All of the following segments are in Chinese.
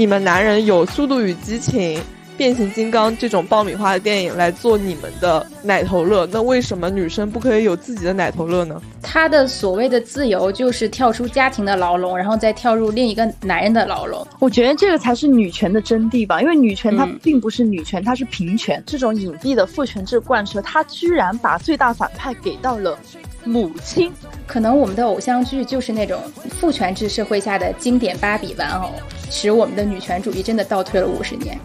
你们男人有《速度与激情》。变形金刚这种爆米花的电影来做你们的奶头乐，那为什么女生不可以有自己的奶头乐呢？她的所谓的自由就是跳出家庭的牢笼，然后再跳入另一个男人的牢笼。我觉得这个才是女权的真谛吧，因为女权它并不是女权，它是平权。这种隐蔽的父权制贯彻，它居然把最大反派给到了母亲。可能我们的偶像剧就是那种父权制社会下的经典芭比玩偶，使我们的女权主义真的倒退了五十年。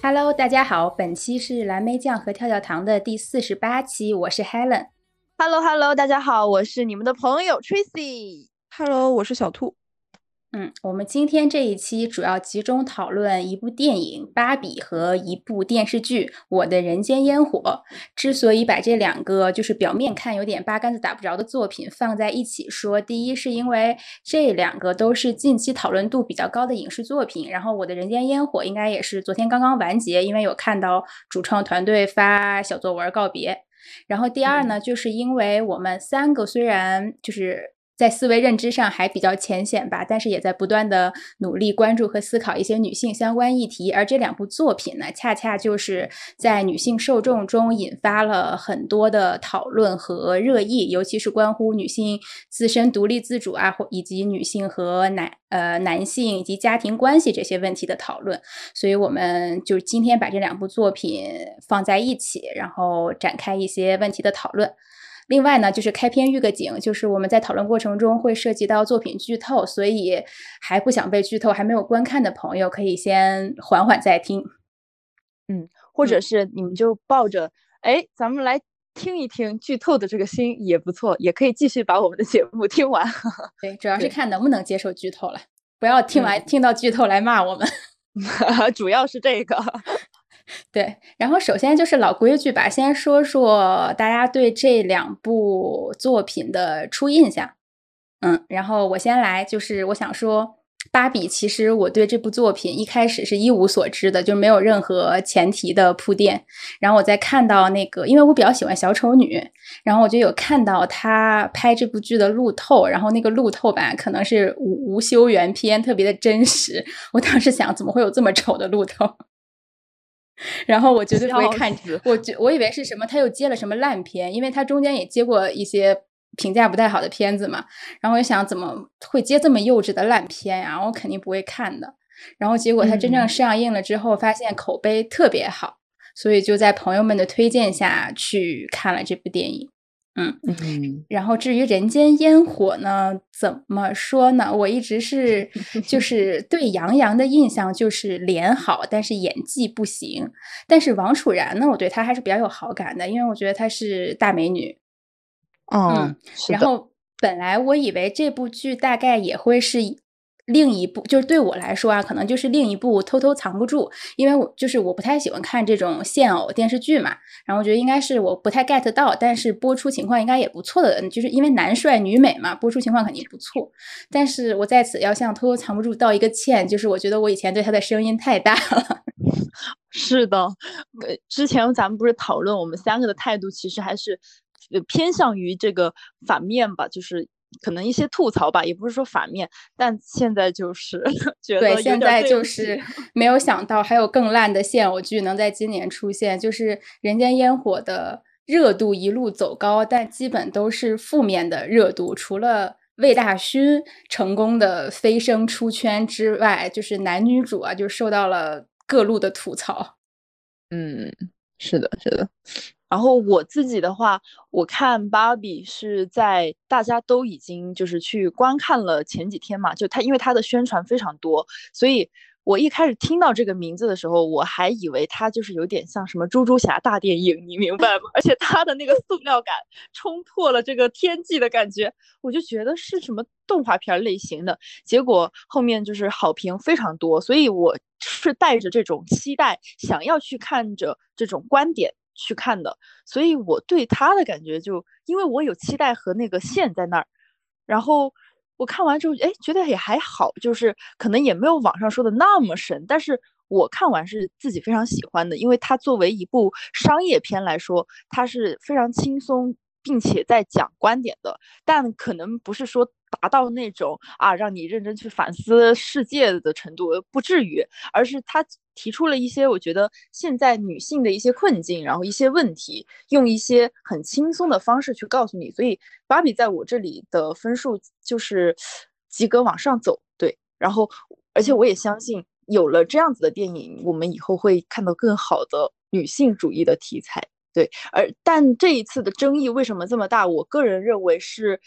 Hello，大家好，本期是蓝莓酱和跳跳糖的第四十八期，我是 Helen。Hello，Hello，大家好，我是你们的朋友 Tracy。Hello，我是小兔。嗯，我们今天这一期主要集中讨论一部电影《芭比》和一部电视剧《我的人间烟火》。之所以把这两个就是表面看有点八竿子打不着的作品放在一起说，第一是因为这两个都是近期讨论度比较高的影视作品，然后《我的人间烟火》应该也是昨天刚刚完结，因为有看到主创团队发小作文告别。然后第二呢，就是因为我们三个虽然就是。在思维认知上还比较浅显吧，但是也在不断的努力关注和思考一些女性相关议题。而这两部作品呢，恰恰就是在女性受众中引发了很多的讨论和热议，尤其是关乎女性自身独立自主啊，或以及女性和男呃男性以及家庭关系这些问题的讨论。所以，我们就今天把这两部作品放在一起，然后展开一些问题的讨论。另外呢，就是开篇预个警，就是我们在讨论过程中会涉及到作品剧透，所以还不想被剧透、还没有观看的朋友，可以先缓缓再听。嗯，或者是你们就抱着哎，咱们来听一听剧透的这个心也不错，也可以继续把我们的节目听完。对，主要是看能不能接受剧透了，不要听完听到剧透来骂我们。主要是这个。对，然后首先就是老规矩吧，先说说大家对这两部作品的初印象。嗯，然后我先来，就是我想说，芭比其实我对这部作品一开始是一无所知的，就没有任何前提的铺垫。然后我在看到那个，因为我比较喜欢小丑女，然后我就有看到她拍这部剧的路透，然后那个路透吧可能是无无修原片，特别的真实。我当时想，怎么会有这么丑的路透？然后我绝对不会看，我觉我以为是什么，他又接了什么烂片，因为他中间也接过一些评价不太好的片子嘛。然后我就想，怎么会接这么幼稚的烂片呀？我肯定不会看的。然后结果他真正上映了之后，发现口碑特别好，所以就在朋友们的推荐下去看了这部电影。嗯嗯，然后至于《人间烟火》呢，怎么说呢？我一直是 就是对杨洋的印象就是脸好，但是演技不行。但是王楚然呢，我对她还是比较有好感的，因为我觉得她是大美女。嗯，然后本来我以为这部剧大概也会是。另一部就是对我来说啊，可能就是另一部偷偷藏不住，因为我就是我不太喜欢看这种现偶电视剧嘛。然后我觉得应该是我不太 get 到，但是播出情况应该也不错的，就是因为男帅女美嘛，播出情况肯定不错。但是我在此要向偷偷藏不住道一个歉，就是我觉得我以前对他的声音太大了。是的，呃，之前咱们不是讨论我们三个的态度，其实还是偏向于这个反面吧，就是。可能一些吐槽吧，也不是说反面，但现在就是 觉得对，现在就是 没有想到还有更烂的现偶剧能在今年出现，就是《人间烟火》的热度一路走高，但基本都是负面的热度，除了魏大勋成功的飞升出圈之外，就是男女主啊，就受到了各路的吐槽。嗯，是的，是的。然后我自己的话，我看芭比是在大家都已经就是去观看了前几天嘛，就他因为他的宣传非常多，所以我一开始听到这个名字的时候，我还以为它就是有点像什么猪猪侠大电影，你明白吗？而且它的那个塑料感冲破了这个天际的感觉，我就觉得是什么动画片类型的。结果后面就是好评非常多，所以我是带着这种期待，想要去看着这种观点。去看的，所以我对他的感觉就，因为我有期待和那个线在那儿，然后我看完之后，哎，觉得也还好，就是可能也没有网上说的那么神，但是我看完是自己非常喜欢的，因为它作为一部商业片来说，它是非常轻松并且在讲观点的，但可能不是说达到那种啊让你认真去反思世界的程度，不至于，而是它提出了一些我觉得现在女性的一些困境，然后一些问题，用一些很轻松的方式去告诉你。所以芭比在我这里的分数就是及格往上走，对，然后而且我也相信有了这样子的电影，我们以后会看到更好的女性主义的题材。对，而但这一次的争议为什么这么大？我个人认为是，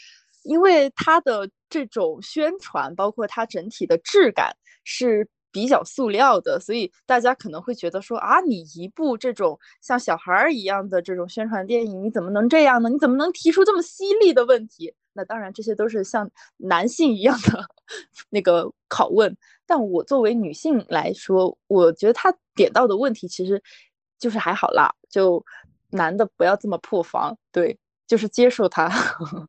因为它的这种宣传，包括它整体的质感是比较塑料的，所以大家可能会觉得说啊，你一部这种像小孩儿一样的这种宣传电影，你怎么能这样呢？你怎么能提出这么犀利的问题？那当然，这些都是像男性一样的 那个拷问。但我作为女性来说，我觉得他点到的问题其实就是还好啦，就。男的不要这么破防，对，就是接受他。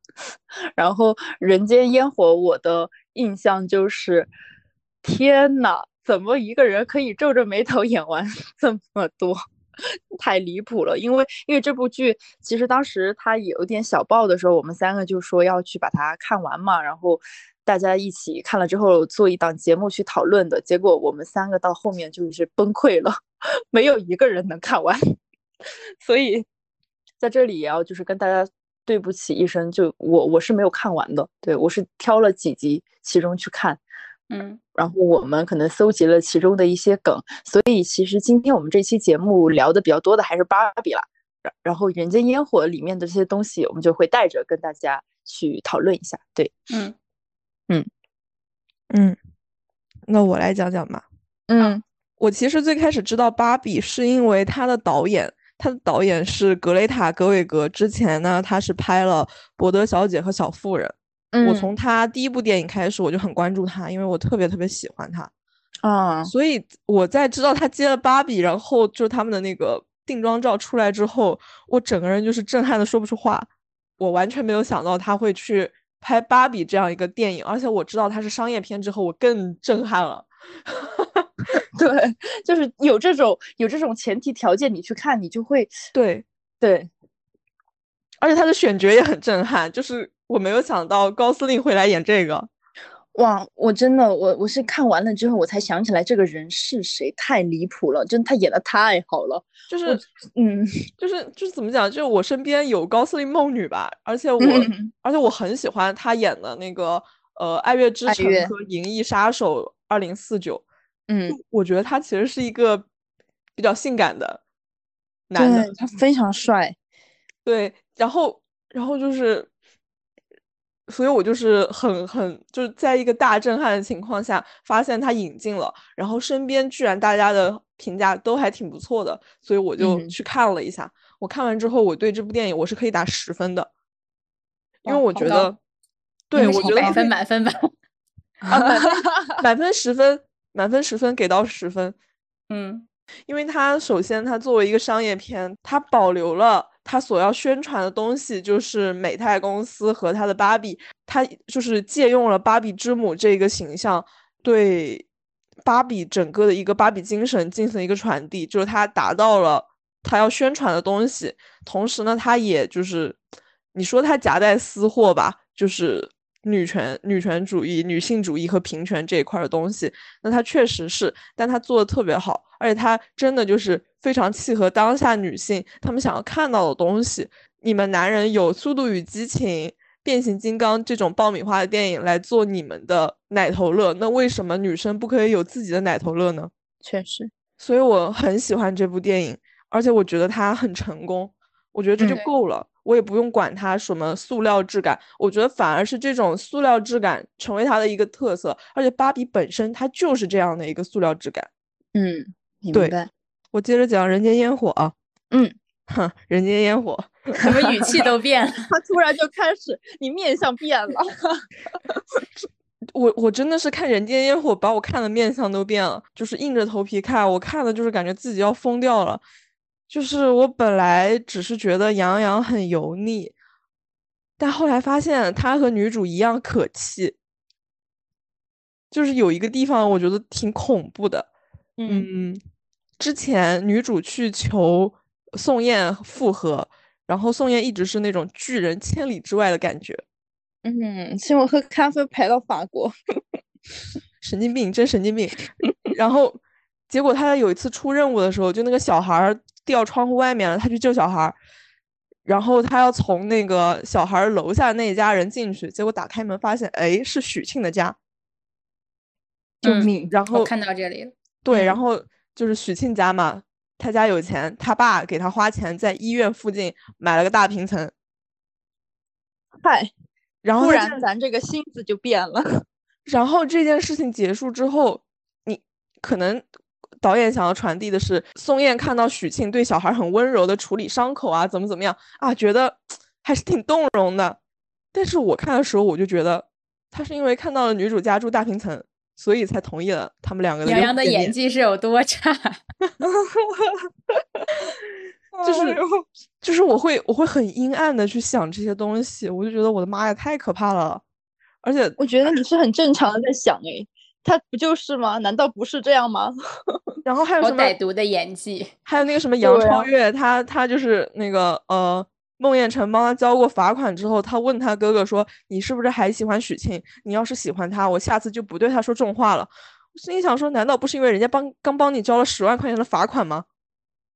然后《人间烟火》，我的印象就是，天呐，怎么一个人可以皱着眉头演完 这么多，太离谱了。因为因为这部剧其实当时它有点小爆的时候，我们三个就说要去把它看完嘛，然后大家一起看了之后做一档节目去讨论的。结果我们三个到后面就是崩溃了，没有一个人能看完。所以，在这里也要就是跟大家对不起一声，就我我是没有看完的，对我是挑了几集其中去看，嗯，然后我们可能搜集了其中的一些梗，所以其实今天我们这期节目聊的比较多的还是芭比啦，然后《人间烟火》里面的这些东西，我们就会带着跟大家去讨论一下，对，嗯。嗯。嗯，那我来讲讲吧，嗯，我其实最开始知道芭比是因为他的导演。他的导演是格雷塔·格韦格，之前呢，他是拍了《伯德小姐》和《小妇人》。我从他第一部电影开始，我就很关注他，因为我特别特别喜欢他。啊，所以我在知道他接了芭比，然后就是他们的那个定妆照出来之后，我整个人就是震撼的说不出话。我完全没有想到他会去拍芭比这样一个电影，而且我知道他是商业片之后，我更震撼了。对，就是有这种有这种前提条件，你去看，你就会对对，而且他的选角也很震撼，就是我没有想到高司令会来演这个，哇，我真的我我是看完了之后我才想起来这个人是谁，太离谱了，真他演的太好了，就是嗯，就是就是怎么讲，就是我身边有高司令梦女吧，而且我而且我很喜欢他演的那个呃《爱乐之城》和《银翼杀手。二零四九》。嗯，我觉得他其实是一个比较性感的男的，他非常。帅。对，然后，然后就是，所以我就是很很就是在一个大震撼的情况下，发现他引进了，然后身边居然大家的评价都还挺不错的，所以我就去看了一下。我看完之后，我对这部电影我是可以打十分的，因为我觉得，对我觉得满分满分吧，啊，满分满分十分。满分十分给到十分，嗯，因为它首先它作为一个商业片，它保留了他所要宣传的东西，就是美泰公司和他的芭比，他就是借用了芭比之母这个形象，对芭比整个的一个芭比精神进行一个传递，就是他达到了他要宣传的东西，同时呢，他也就是你说他夹带私货吧，就是。女权、女权主义、女性主义和平权这一块的东西，那他确实是，但他做的特别好，而且他真的就是非常契合当下女性她们想要看到的东西。你们男人有《速度与激情》《变形金刚》这种爆米花的电影来做你们的奶头乐，那为什么女生不可以有自己的奶头乐呢？确实，所以我很喜欢这部电影，而且我觉得它很成功，我觉得这就够了。我也不用管它什么塑料质感，我觉得反而是这种塑料质感成为它的一个特色，而且芭比本身它就是这样的一个塑料质感。嗯，明白。我接着讲《人间烟火》啊。嗯，哼，《人间烟火 》什么语气都变了？他突然就开始，你面相变了。我我真的是看《人间烟火》，把我看的面相都变了，就是硬着头皮看，我看的就是感觉自己要疯掉了。就是我本来只是觉得杨洋很油腻，但后来发现他和女主一样可气。就是有一个地方我觉得挺恐怖的，嗯，之前女主去求宋焰复合，然后宋焰一直是那种拒人千里之外的感觉。嗯，请我喝咖啡排到法国，神经病，真神经病。然后结果他有一次出任务的时候，就那个小孩掉窗户外面了，他去救小孩，然后他要从那个小孩楼下那一家人进去，结果打开门发现，哎，是许庆的家。救命！然后看到这里了，对，然后就是许庆家嘛，他家有钱，他爸给他花钱在医院附近买了个大平层。嗨。然后突然，咱这个心思就变了。然后这件事情结束之后，你可能导演想要传递的是宋焰看到许庆对小孩很温柔的处理伤口啊，怎么怎么样啊，觉得 还是挺动容的。但是我看的时候，我就觉得他是因为看到了女主家住大平层，所以才同意了他们两个的。杨洋的演技是有多差？就是就是我会我会很阴暗的去想这些东西，我就觉得我的妈呀，太可怕了！而且我觉得你是很正常的在想，哎，他不就是吗？难道不是这样吗？然后还有什么歹毒的演技？还有那个什么杨超越，他他就是那个呃，孟宴臣帮他交过罚款之后，他问他哥哥说：“你是不是还喜欢许沁？你要是喜欢他，我下次就不对他说重话了。”我心里想说，难道不是因为人家帮刚帮你交了十万块钱的罚款吗？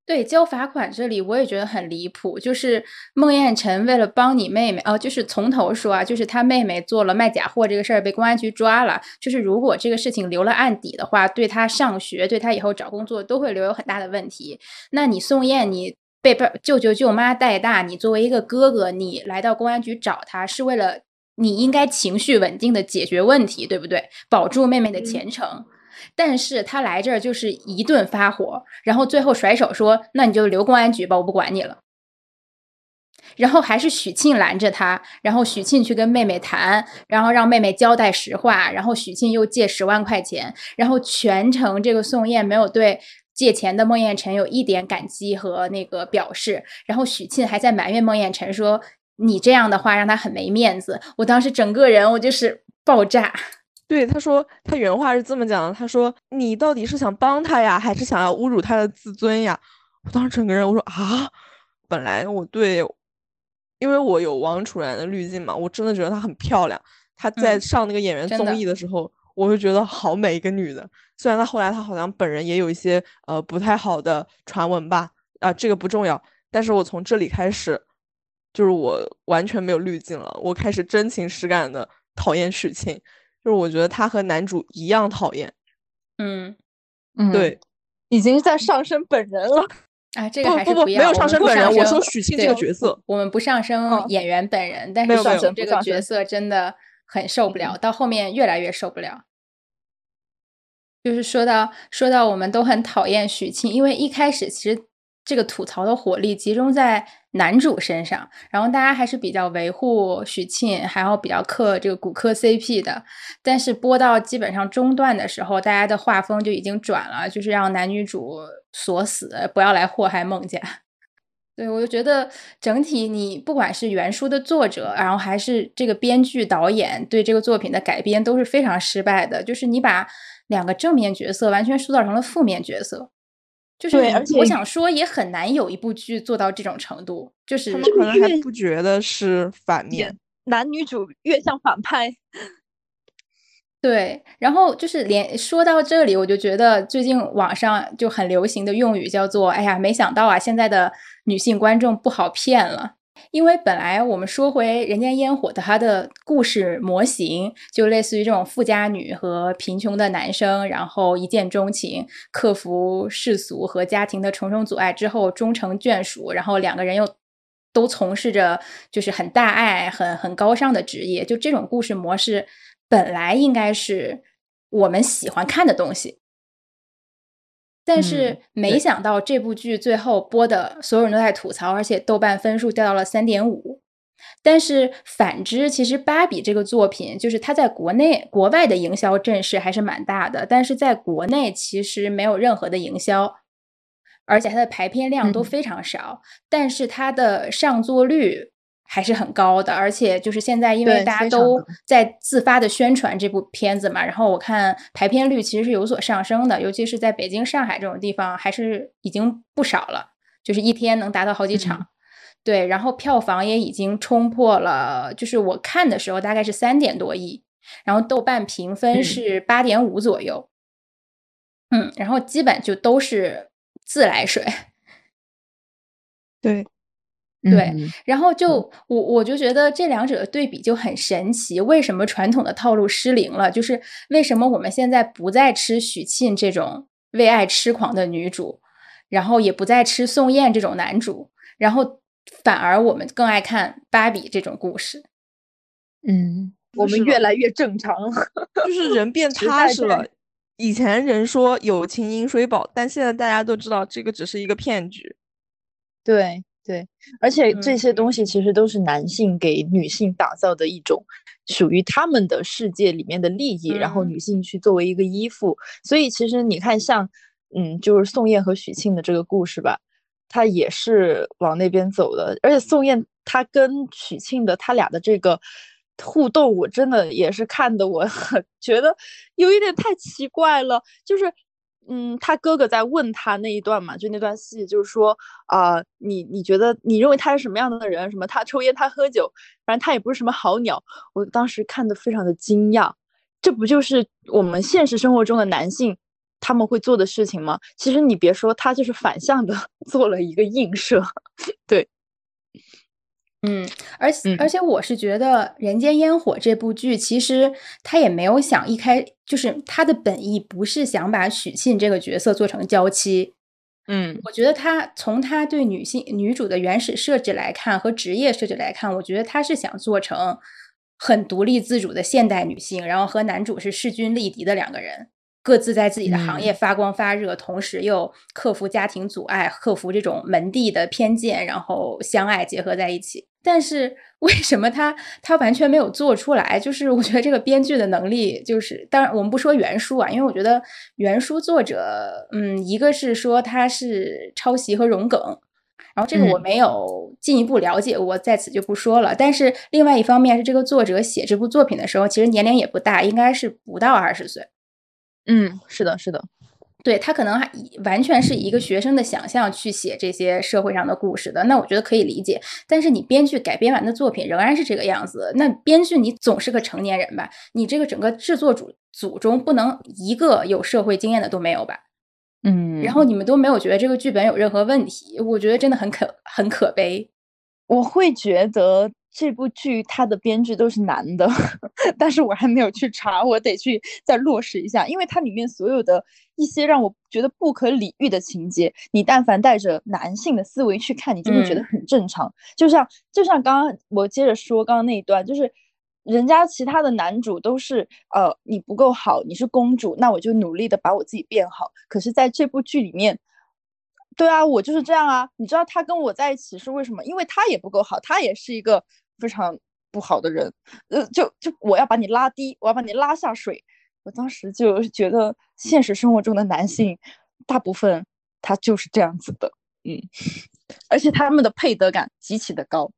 对交罚款这里我也觉得很离谱，就是孟宴臣为了帮你妹妹，哦，就是从头说啊，就是他妹妹做了卖假货这个事儿被公安局抓了，就是如果这个事情留了案底的话，对他上学，对他以后找工作都会留有很大的问题。那你宋焰，你被爸舅舅舅妈带大，你作为一个哥哥，你来到公安局找他是为了你应该情绪稳定的解决问题，对不对？保住妹妹的前程。但是他来这儿就是一顿发火，然后最后甩手说：“那你就留公安局吧，我不管你了。”然后还是许沁拦着他，然后许沁去跟妹妹谈，然后让妹妹交代实话，然后许沁又借十万块钱，然后全程这个宋焰没有对借钱的孟宴臣有一点感激和那个表示，然后许沁还在埋怨孟宴臣说：“你这样的话让他很没面子。”我当时整个人我就是爆炸。对，他说他原话是这么讲的，他说你到底是想帮他呀，还是想要侮辱他的自尊呀？我当时整个人我说啊，本来我对，因为我有王楚然的滤镜嘛，我真的觉得她很漂亮。她在上那个演员综艺的时候，我就觉得好美一个女的。虽然她后来她好像本人也有一些呃不太好的传闻吧，啊这个不重要。但是我从这里开始，就是我完全没有滤镜了，我开始真情实感的讨厌许沁。就是我觉得她和男主一样讨厌，嗯嗯，对，已经在上升本人了啊，这个还是不不没有上升本人，我说许沁这个角色，我们不上升演员本人，但是许沁这个角色真的很受不了，到后面越来越受不了。就是说到说到我们都很讨厌许沁，因为一开始其实。这个吐槽的火力集中在男主身上，然后大家还是比较维护许沁，还要比较克这个骨科 CP 的。但是播到基本上中段的时候，大家的画风就已经转了，就是让男女主锁死，不要来祸害孟家。对我就觉得整体你不管是原书的作者，然后还是这个编剧导演对这个作品的改编都是非常失败的，就是你把两个正面角色完全塑造成了负面角色。就是，而且我想说，也很难有一部剧做到这种程度。就是他们可能还不觉得是反面，男女主越像反派。对，然后就是连说到这里，我就觉得最近网上就很流行的用语叫做“哎呀，没想到啊，现在的女性观众不好骗了”。因为本来我们说回《人间烟火》的它的故事模型，就类似于这种富家女和贫穷的男生，然后一见钟情，克服世俗和家庭的重重阻碍之后终成眷属，然后两个人又都从事着就是很大爱、很很高尚的职业，就这种故事模式本来应该是我们喜欢看的东西。但是没想到这部剧最后播的所有人都在吐槽，而且豆瓣分数掉到了三点五。但是反之，其实芭比这个作品，就是它在国内、国外的营销阵势还是蛮大的，但是在国内其实没有任何的营销，而且它的排片量都非常少，但是它的上座率。还是很高的，而且就是现在，因为大家都在自发的宣传这部片子嘛，然后我看排片率其实是有所上升的，尤其是在北京、上海这种地方，还是已经不少了，就是一天能达到好几场。对，然后票房也已经冲破了，就是我看的时候大概是三点多亿，然后豆瓣评分是八点五左右，嗯，然后基本就都是自来水。对。对，然后就我我就觉得这两者的对比就很神奇。为什么传统的套路失灵了？就是为什么我们现在不再吃许沁这种为爱痴狂的女主，然后也不再吃宋焰这种男主，然后反而我们更爱看芭比这种故事。嗯，我们越来越正常了，就是 人变踏实了。以前人说友情饮水饱，但现在大家都知道这个只是一个骗局。对。对，而且这些东西其实都是男性给女性打造的一种属于他们的世界里面的利益，然后女性去作为一个依附。所以其实你看，像嗯，就是宋焰和许沁的这个故事吧，他也是往那边走的。而且宋焰他跟许沁的他俩的这个互动，我真的也是看的，我 觉得有一点太奇怪了，就是。嗯，他哥哥在问他那一段嘛，就那段戏，就是说啊，你你觉得你认为他是什么样的人？什么他抽烟，他喝酒，反正他也不是什么好鸟。我当时看的非常的惊讶，这不就是我们现实生活中的男性他们会做的事情吗？其实你别说，他就是反向的 做了一个映射，对。嗯，而且而且我是觉得《人间烟火》这部剧，其实他也没有想一开，就是他的本意不是想把许沁这个角色做成娇妻。嗯，我觉得他从他对女性女主的原始设置来看和职业设置来看，我觉得他是想做成很独立自主的现代女性，然后和男主是势均力敌的两个人。各自在自己的行业发光发热，同时又克服家庭阻碍，克服这种门第的偏见，然后相爱结合在一起。但是为什么他他完全没有做出来？就是我觉得这个编剧的能力，就是当然我们不说原书啊，因为我觉得原书作者，嗯，一个是说他是抄袭和融梗，然后这个我没有进一步了解，我在此就不说了。但是另外一方面是这个作者写这部作品的时候，其实年龄也不大，应该是不到二十岁。嗯，是的，是的，对他可能还完全是一个学生的想象去写这些社会上的故事的，那我觉得可以理解。但是你编剧改编完的作品仍然是这个样子，那编剧你总是个成年人吧？你这个整个制作组组中不能一个有社会经验的都没有吧？嗯，然后你们都没有觉得这个剧本有任何问题，我觉得真的很可很可悲。我会觉得。这部剧它的编剧都是男的，但是我还没有去查，我得去再落实一下，因为它里面所有的一些让我觉得不可理喻的情节，你但凡带着男性的思维去看，你就会觉得很正常。就像就像刚刚我接着说刚刚那一段，就是人家其他的男主都是呃你不够好，你是公主，那我就努力的把我自己变好。可是在这部剧里面。对啊，我就是这样啊。你知道他跟我在一起是为什么？因为他也不够好，他也是一个非常不好的人。呃，就就我要把你拉低，我要把你拉下水。我当时就觉得现实生活中的男性大部分他就是这样子的，嗯，而且他们的配得感极其的高。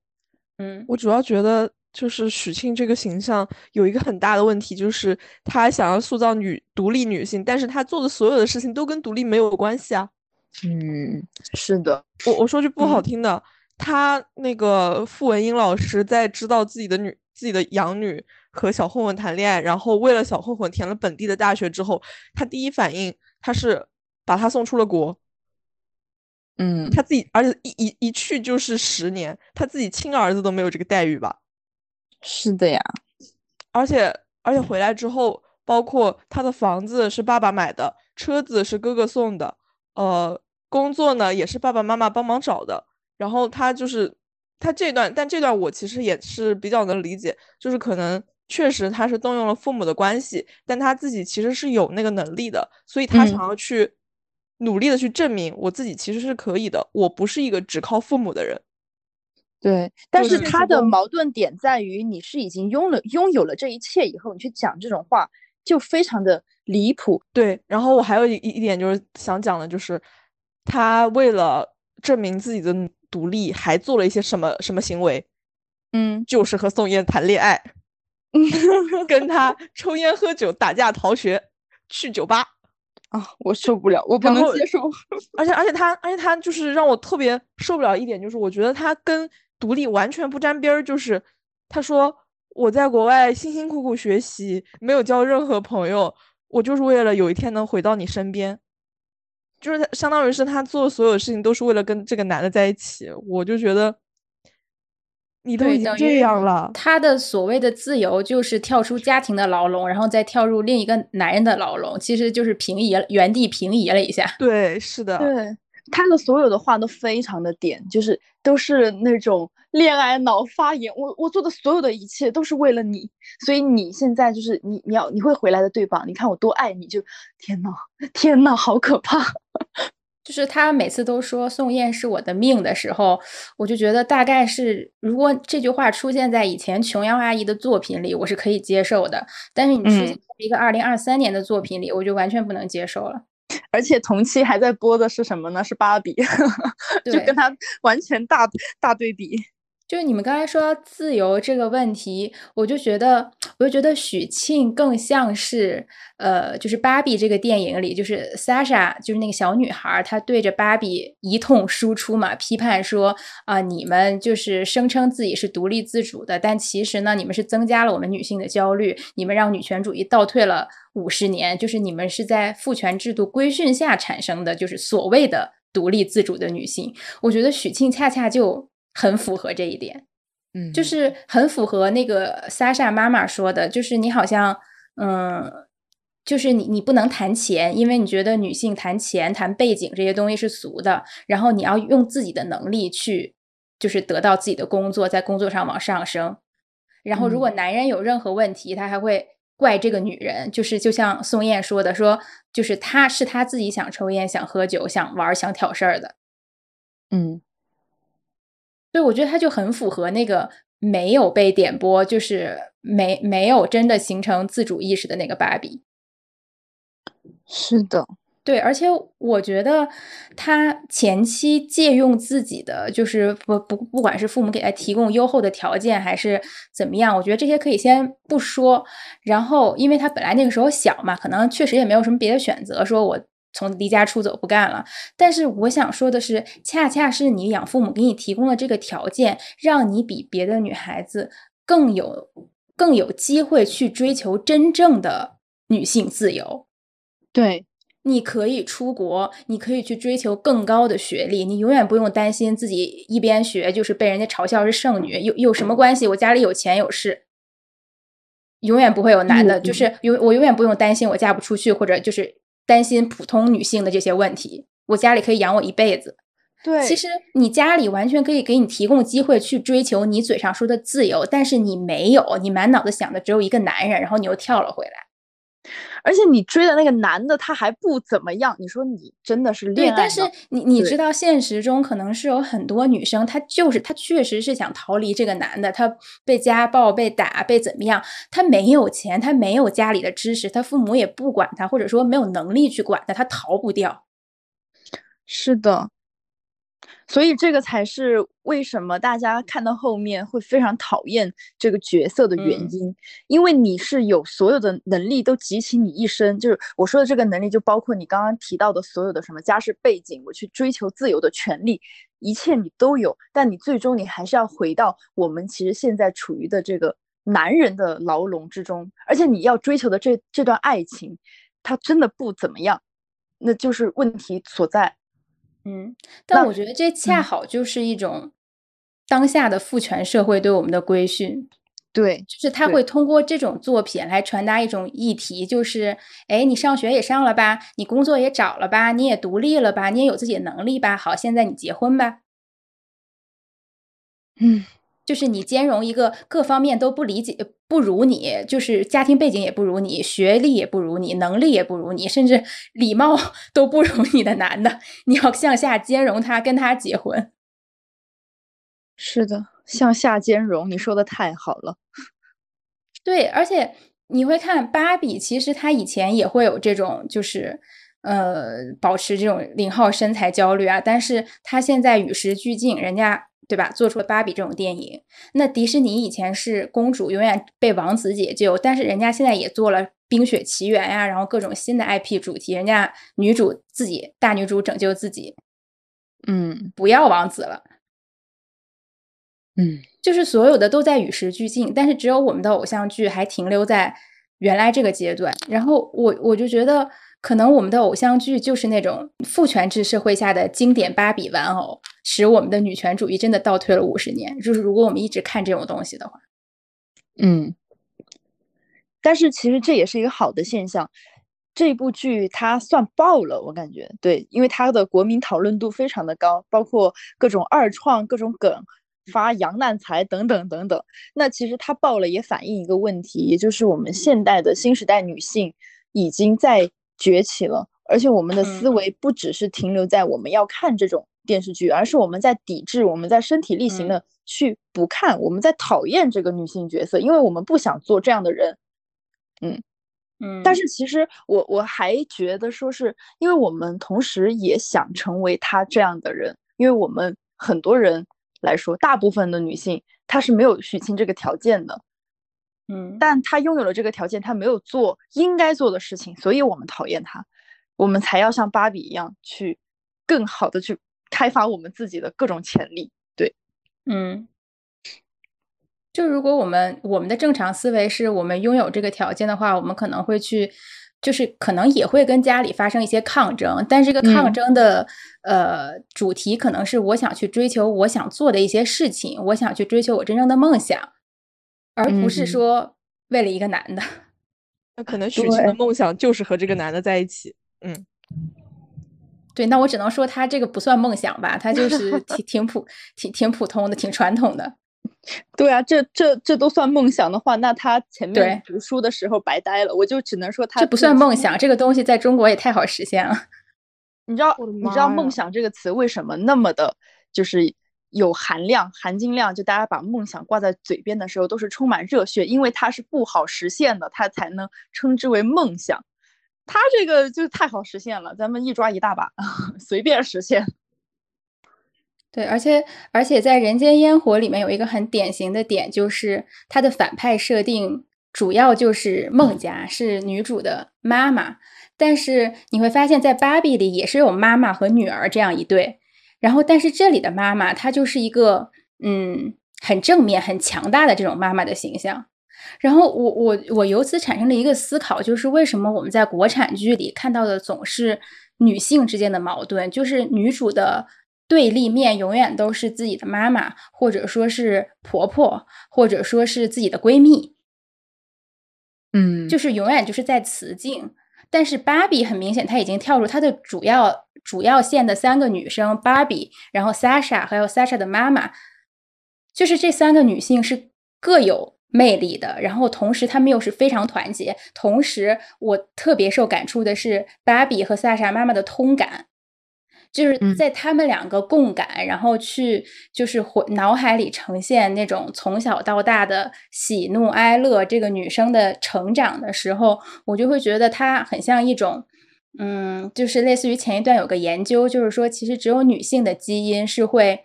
嗯，我主要觉得就是许沁这个形象有一个很大的问题，就是她想要塑造女独立女性，但是她做的所有的事情都跟独立没有关系啊。嗯，是的，我我说句不好听的，他那个傅文英老师在知道自己的女自己的养女和小混混谈恋爱，然后为了小混混填了本地的大学之后，他第一反应他是把他送出了国。嗯，他自己而且一一一去就是十年，他自己亲儿子都没有这个待遇吧？是的呀，而且而且回来之后，包括他的房子是爸爸买的，车子是哥哥送的。呃，工作呢也是爸爸妈妈帮忙找的，然后他就是他这段，但这段我其实也是比较能理解，就是可能确实他是动用了父母的关系，但他自己其实是有那个能力的，所以他想要去努力的去证明我自己其实是可以的，我不是一个只靠父母的人。对，但是他的矛盾点在于，你是已经拥了拥有了这一切以后，你去讲这种话。就非常的离谱，对。然后我还有一一点就是想讲的，就是他为了证明自己的独立，还做了一些什么什么行为？嗯，就是和宋焰谈恋爱，跟 他抽烟喝酒、打架、逃学、去酒吧。啊，我受不了，我不能接受。而且而且他而且他就是让我特别受不了一点，就是我觉得他跟独立完全不沾边儿。就是他说我在国外辛辛苦苦学习，没有交任何朋友，我就是为了有一天能回到你身边。就是他相当于是他做所有事情都是为了跟这个男的在一起。我就觉得。你都已经这样了，他的所谓的自由就是跳出家庭的牢笼，然后再跳入另一个男人的牢笼，其实就是平移了，原地平移了一下。对，是的，对他的所有的话都非常的点，就是都是那种恋爱脑发言。我我做的所有的一切都是为了你，所以你现在就是你你要你会回来的，对吧？你看我多爱你，就天呐，天呐，好可怕。就是他每次都说宋焰是我的命的时候，我就觉得大概是，如果这句话出现在以前琼瑶阿姨的作品里，我是可以接受的。但是你出现在一个二零二三年的作品里，我就完全不能接受了。而且同期还在播的是什么呢？是芭比，就跟他完全大大对比。就是你们刚才说自由这个问题，我就觉得，我就觉得许沁更像是，呃，就是芭比这个电影里，就是 Sasha，就是那个小女孩，她对着芭比一通输出嘛，批判说啊，你们就是声称自己是独立自主的，但其实呢，你们是增加了我们女性的焦虑，你们让女权主义倒退了五十年，就是你们是在父权制度规训下产生的，就是所谓的独立自主的女性。我觉得许沁恰恰就。很符合这一点，嗯，就是很符合那个 Sasha 妈妈说的，就是你好像，嗯，就是你你不能谈钱，因为你觉得女性谈钱、谈背景这些东西是俗的，然后你要用自己的能力去，就是得到自己的工作，在工作上往上升。然后如果男人有任何问题，他还会怪这个女人，就是就像宋燕说的，说就是他是他自己想抽烟、想喝酒、想玩、想挑事儿的，嗯。所以我觉得他就很符合那个没有被点播，就是没没有真的形成自主意识的那个芭比。是的，对，而且我觉得他前期借用自己的，就是不不不管是父母给他提供优厚的条件，还是怎么样，我觉得这些可以先不说。然后，因为他本来那个时候小嘛，可能确实也没有什么别的选择，说我。从离家出走不干了，但是我想说的是，恰恰是你养父母给你提供的这个条件，让你比别的女孩子更有更有机会去追求真正的女性自由。对，你可以出国，你可以去追求更高的学历，你永远不用担心自己一边学就是被人家嘲笑是剩女，有有什么关系？我家里有钱有势，永远不会有男的，就是永我永远不用担心我嫁不出去，或者就是。担心普通女性的这些问题，我家里可以养我一辈子。对，其实你家里完全可以给你提供机会去追求你嘴上说的自由，但是你没有，你满脑子想的只有一个男人，然后你又跳了回来。而且你追的那个男的他还不怎么样，你说你真的是恋爱？对，但是你你知道现实中可能是有很多女生，她就是她确实是想逃离这个男的，她被家暴、被打、被怎么样，她没有钱，她没有家里的支持，她父母也不管她，或者说没有能力去管她，她逃不掉。是的。所以这个才是为什么大家看到后面会非常讨厌这个角色的原因，因为你是有所有的能力都集齐你一身，就是我说的这个能力，就包括你刚刚提到的所有的什么家世背景，我去追求自由的权利，一切你都有，但你最终你还是要回到我们其实现在处于的这个男人的牢笼之中，而且你要追求的这这段爱情，它真的不怎么样，那就是问题所在。嗯，但我觉得这恰好就是一种当下的父权社会对我们的规训。对，就是他会通过这种作品来传达一种议题，就是，哎，你上学也上了吧，你工作也找了吧，你也独立了吧，你也有自己的能力吧，好，现在你结婚吧。嗯。就是你兼容一个各方面都不理解、不如你，就是家庭背景也不如你，学历也不如你，能力也不如你，甚至 礼貌 都不如你的男的，你要向下兼容他，跟他结婚。是的，向下兼容，你说的太好了。对，而且你会看芭比，其实她以前也会有这种，就是呃，保持这种零号身材焦虑啊，但是她现在与时俱进，人家。对吧？做出了芭比这种电影，那迪士尼以前是公主永远被王子解救，但是人家现在也做了冰雪奇缘呀，然后各种新的 IP 主题，人家女主自己大女主拯救自己，嗯不要王子了，嗯就是所有的都在与时俱进，但是只有我们的偶像剧还停留在原来这个阶段。然后我我就觉得，可能我们的偶像剧就是那种父权制社会下的经典芭比玩偶，使我们的女权主义真的倒退了五十年。就是如果我们一直看这种东西的话，嗯。但是其实这也是一个好的现象，这部剧它算爆了，我感觉对，因为它的国民讨论度非常的高，包括各种二创、各种梗、发洋难财等等等等。那其实它爆了，也反映一个问题，也就是我们现代的新时代女性已经在崛起了，而且我们的思嗯维。不只是停留在我们要看这种电视剧，而是我们在抵制，我们在身体力行嗯的去不看，我们在讨厌这个女性角色，因为我们不想做这样的人。嗯。嗯，但是。其实我我还觉得说是因为我们同时也想成为他这样的人，因为我们很多人来说，大部分的女性她是没有许沁这个条件的，嗯，但他拥有了这个条件，他没有做应该做的事情，所以我们讨厌他，我们才要像芭比一样去更好的去开发我们自己的各种潜力。对，嗯，就如果我们我们的正常思维是我们拥有这个条件的话，我们可能会去，就是可能也会跟家里发生一些抗争，但这个抗嗯。争的、呃主题可能是我想去追求我想做的一些事情，我想去追求我真正的梦想，而不是嗯说为了一个男的。那可能 许晴的梦想就是和这个男的在一起。嗯，对，那我只能说他这个不算梦想吧，他就是挺 挺普挺挺普通的，挺传统的。对啊，这这这都算梦想的话，那他前面读书的时候白待了。我就只能说他这不算梦想，这个东西在中国也太好实现了。你知道你知道“梦想”这个词为什么那么的，就是有含量、含金量？就大家把梦想挂在嘴边的时候，都是充满热血，因为它是不好实现的，它才能称之为梦想。它这个就太好实现了，咱们一抓一大把，随便实现。对，而且而且在《人间烟火》里面有一个很典型的点，就是它的反派设定主要就是孟佳，是女主的妈妈。但是你会发现在芭比里也是有妈妈和女儿这样一对，然后但是这里的妈妈她就是一个嗯很正面、很强大的这种妈妈的形象。然后我我我由此产生了一个思考，就是为什么我们在国产剧里看到的总是女性之间的矛盾，就是女主的对立面永远都是自己的妈妈，或者说是婆婆，或者说是自己的闺蜜，嗯就是永远就是在雌竞。但是芭比很明显，她已经跳入她的主要主要线的三个女生，芭比，然后 Sasha，还有 Sasha 的妈妈，就是这三个女性是各有魅力的，然后同时她们又是非常团结。同时，我特别受感触的是芭比和 Sasha 妈妈的通感。就是嗯在他们两个共感，然后去就是回脑海里呈现那种从小到大的喜怒哀乐，这个女生的成长的时候，我就会觉得她很像一种，嗯，就是类似于前一段有个研究，就是说其实只有女性的基因是会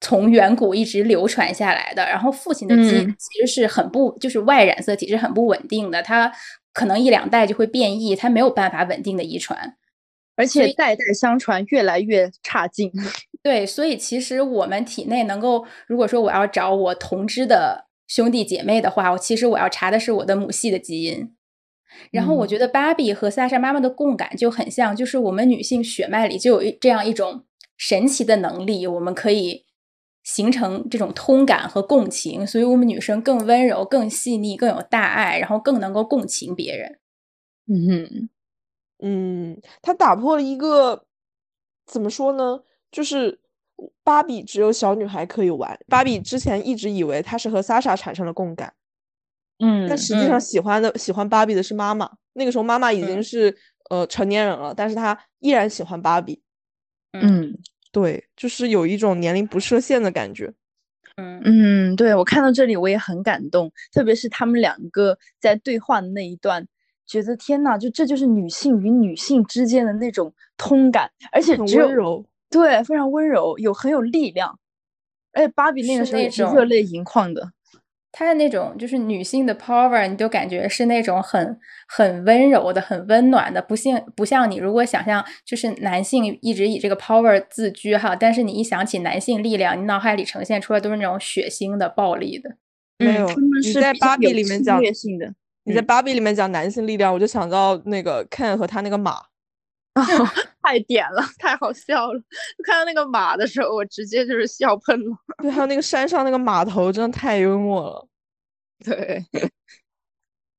从远古一直流传下来的，然后父亲的基因嗯其实是很不，就是外染色体是很不稳定的，它可能一两代就会变异，它没有办法稳定的遗传。而且代代相传，越来越差劲。对，所以其实我们体内能够，如果说我要找我同支的兄弟姐妹的话，我其实我要查的是我的母系的基因。然后我嗯觉得芭比和萨莎妈妈的共感就很像，就是我们女性血脉里就有一这样一种神奇的能力，我们可以形成这种通感和共情，所以我们女生更温柔、更细腻、更有大爱，然后更能够共情别人。嗯哼，嗯，他打破了一个怎么说呢？就是芭比只有小女孩可以玩。芭比之前一直以为她是和莎莎产生了共感，嗯但实际上嗯喜欢的喜欢芭比的是妈妈。那个时候妈妈已经嗯是呃成年人了，但是她依然喜欢芭比。嗯对，就是有一种年龄不设限的感觉。嗯嗯，对我看到这里我也很感动，特别是他们两个在对话的那一段，觉得天呐，就这就是女性与女性之间的那种通感，而且很只有温柔，对，非常温柔，有很有力量。而且芭比那个时候也是热泪盈眶的。她的那种就是女性的 power，你就感觉是那种很很温柔的、很温暖的，不像不像你如果想象就是男性一直以这个 power 自居哈，但是你一想起男性力量，你脑海里呈现出来都是那种血腥的、暴力的。没有，你在芭比里面讲性的，你在芭比里面讲男性力量，我就想到那个 Ken 和他那个马。太 点了，太好笑了！看到那个马的时候，我直接就是笑喷了。对，还有那个山上那个码头，真的太幽默了。对，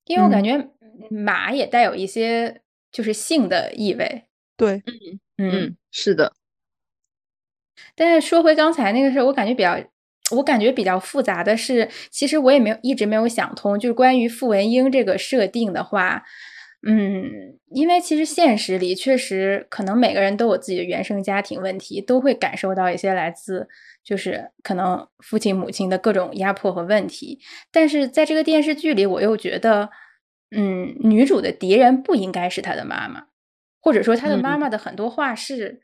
因为我感觉马也带有一些就是性的意味。对，嗯嗯，是的。但是说回刚才那个事儿，我感觉比较，我感觉比较复杂的是，其实我也没有一直没有想通，就是关于傅文英这个设定的话。嗯，因为其实现实里确实可能每个人都有自己的原生家庭问题，都会感受到一些来自就是可能父亲母亲的各种压迫和问题。但是在这个电视剧里，我又觉得，嗯，女主的敌人不应该是她的妈妈，或者说她的妈妈的很多话是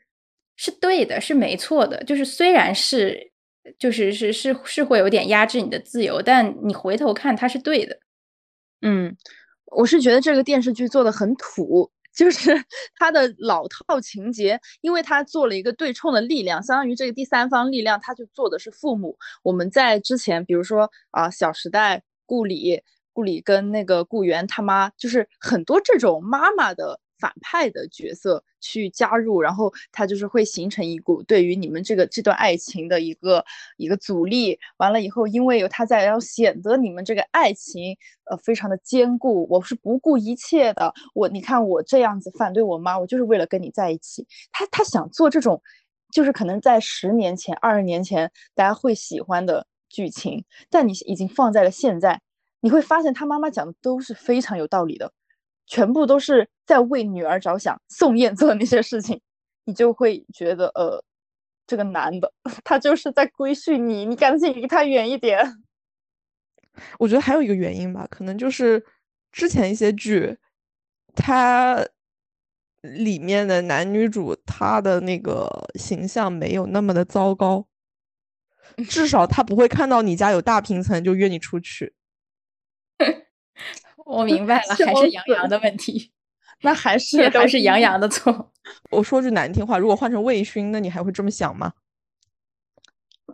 是对的，是没错的。就是虽然是就是是是是会有点压制你的自由，但你回头看，她是对的。嗯。我是觉得这个电视剧做的很土，就是 它的老套情节，因为它做了一个对冲的力量，相当于这个第三方力量，它就做的是父母。我们在之前，比如说啊，《小时代》顾里，顾里跟那个顾源他妈，就是很多这种妈妈的。反派的角色去加入，然后他就是会形成一股对于你们这个这段爱情的一个一个阻力。完了以后，因为有他在，要显得你们这个爱情呃非常的坚固。我是不顾一切的，我你看我这样子反对我妈，我就是为了跟你在一起。他他想做这种，就是可能在十年前、二十年前大家会喜欢的剧情，但你已经放在了现在，你会发现他妈妈讲的都是非常有道理的。全部都是在为女儿着想，宋焰做的那些事情，你就会觉得，呃，这个男的 他就是在规训你，你赶紧离他远一点。我觉得还有一个原因吧，可能就是之前一些剧，它里面的男女主他的那个形象没有那么的糟糕，至少他不会看到你家有大平层就约你出去。我明白了，还是杨洋的问题。那还是还是杨洋的错。我说句难听话，如果换成魏勋，那你还会这么想吗？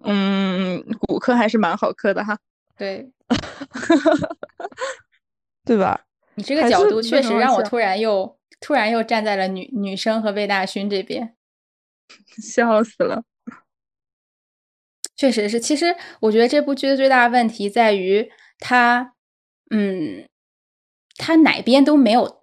嗯，骨科还是蛮好磕的哈。对，对吧？你这个角度确实让我突然又突然又站在了女女生和魏大勋这边，笑死了。确实是，其实我觉得这部剧的最大问题在于它，嗯。他哪边都没有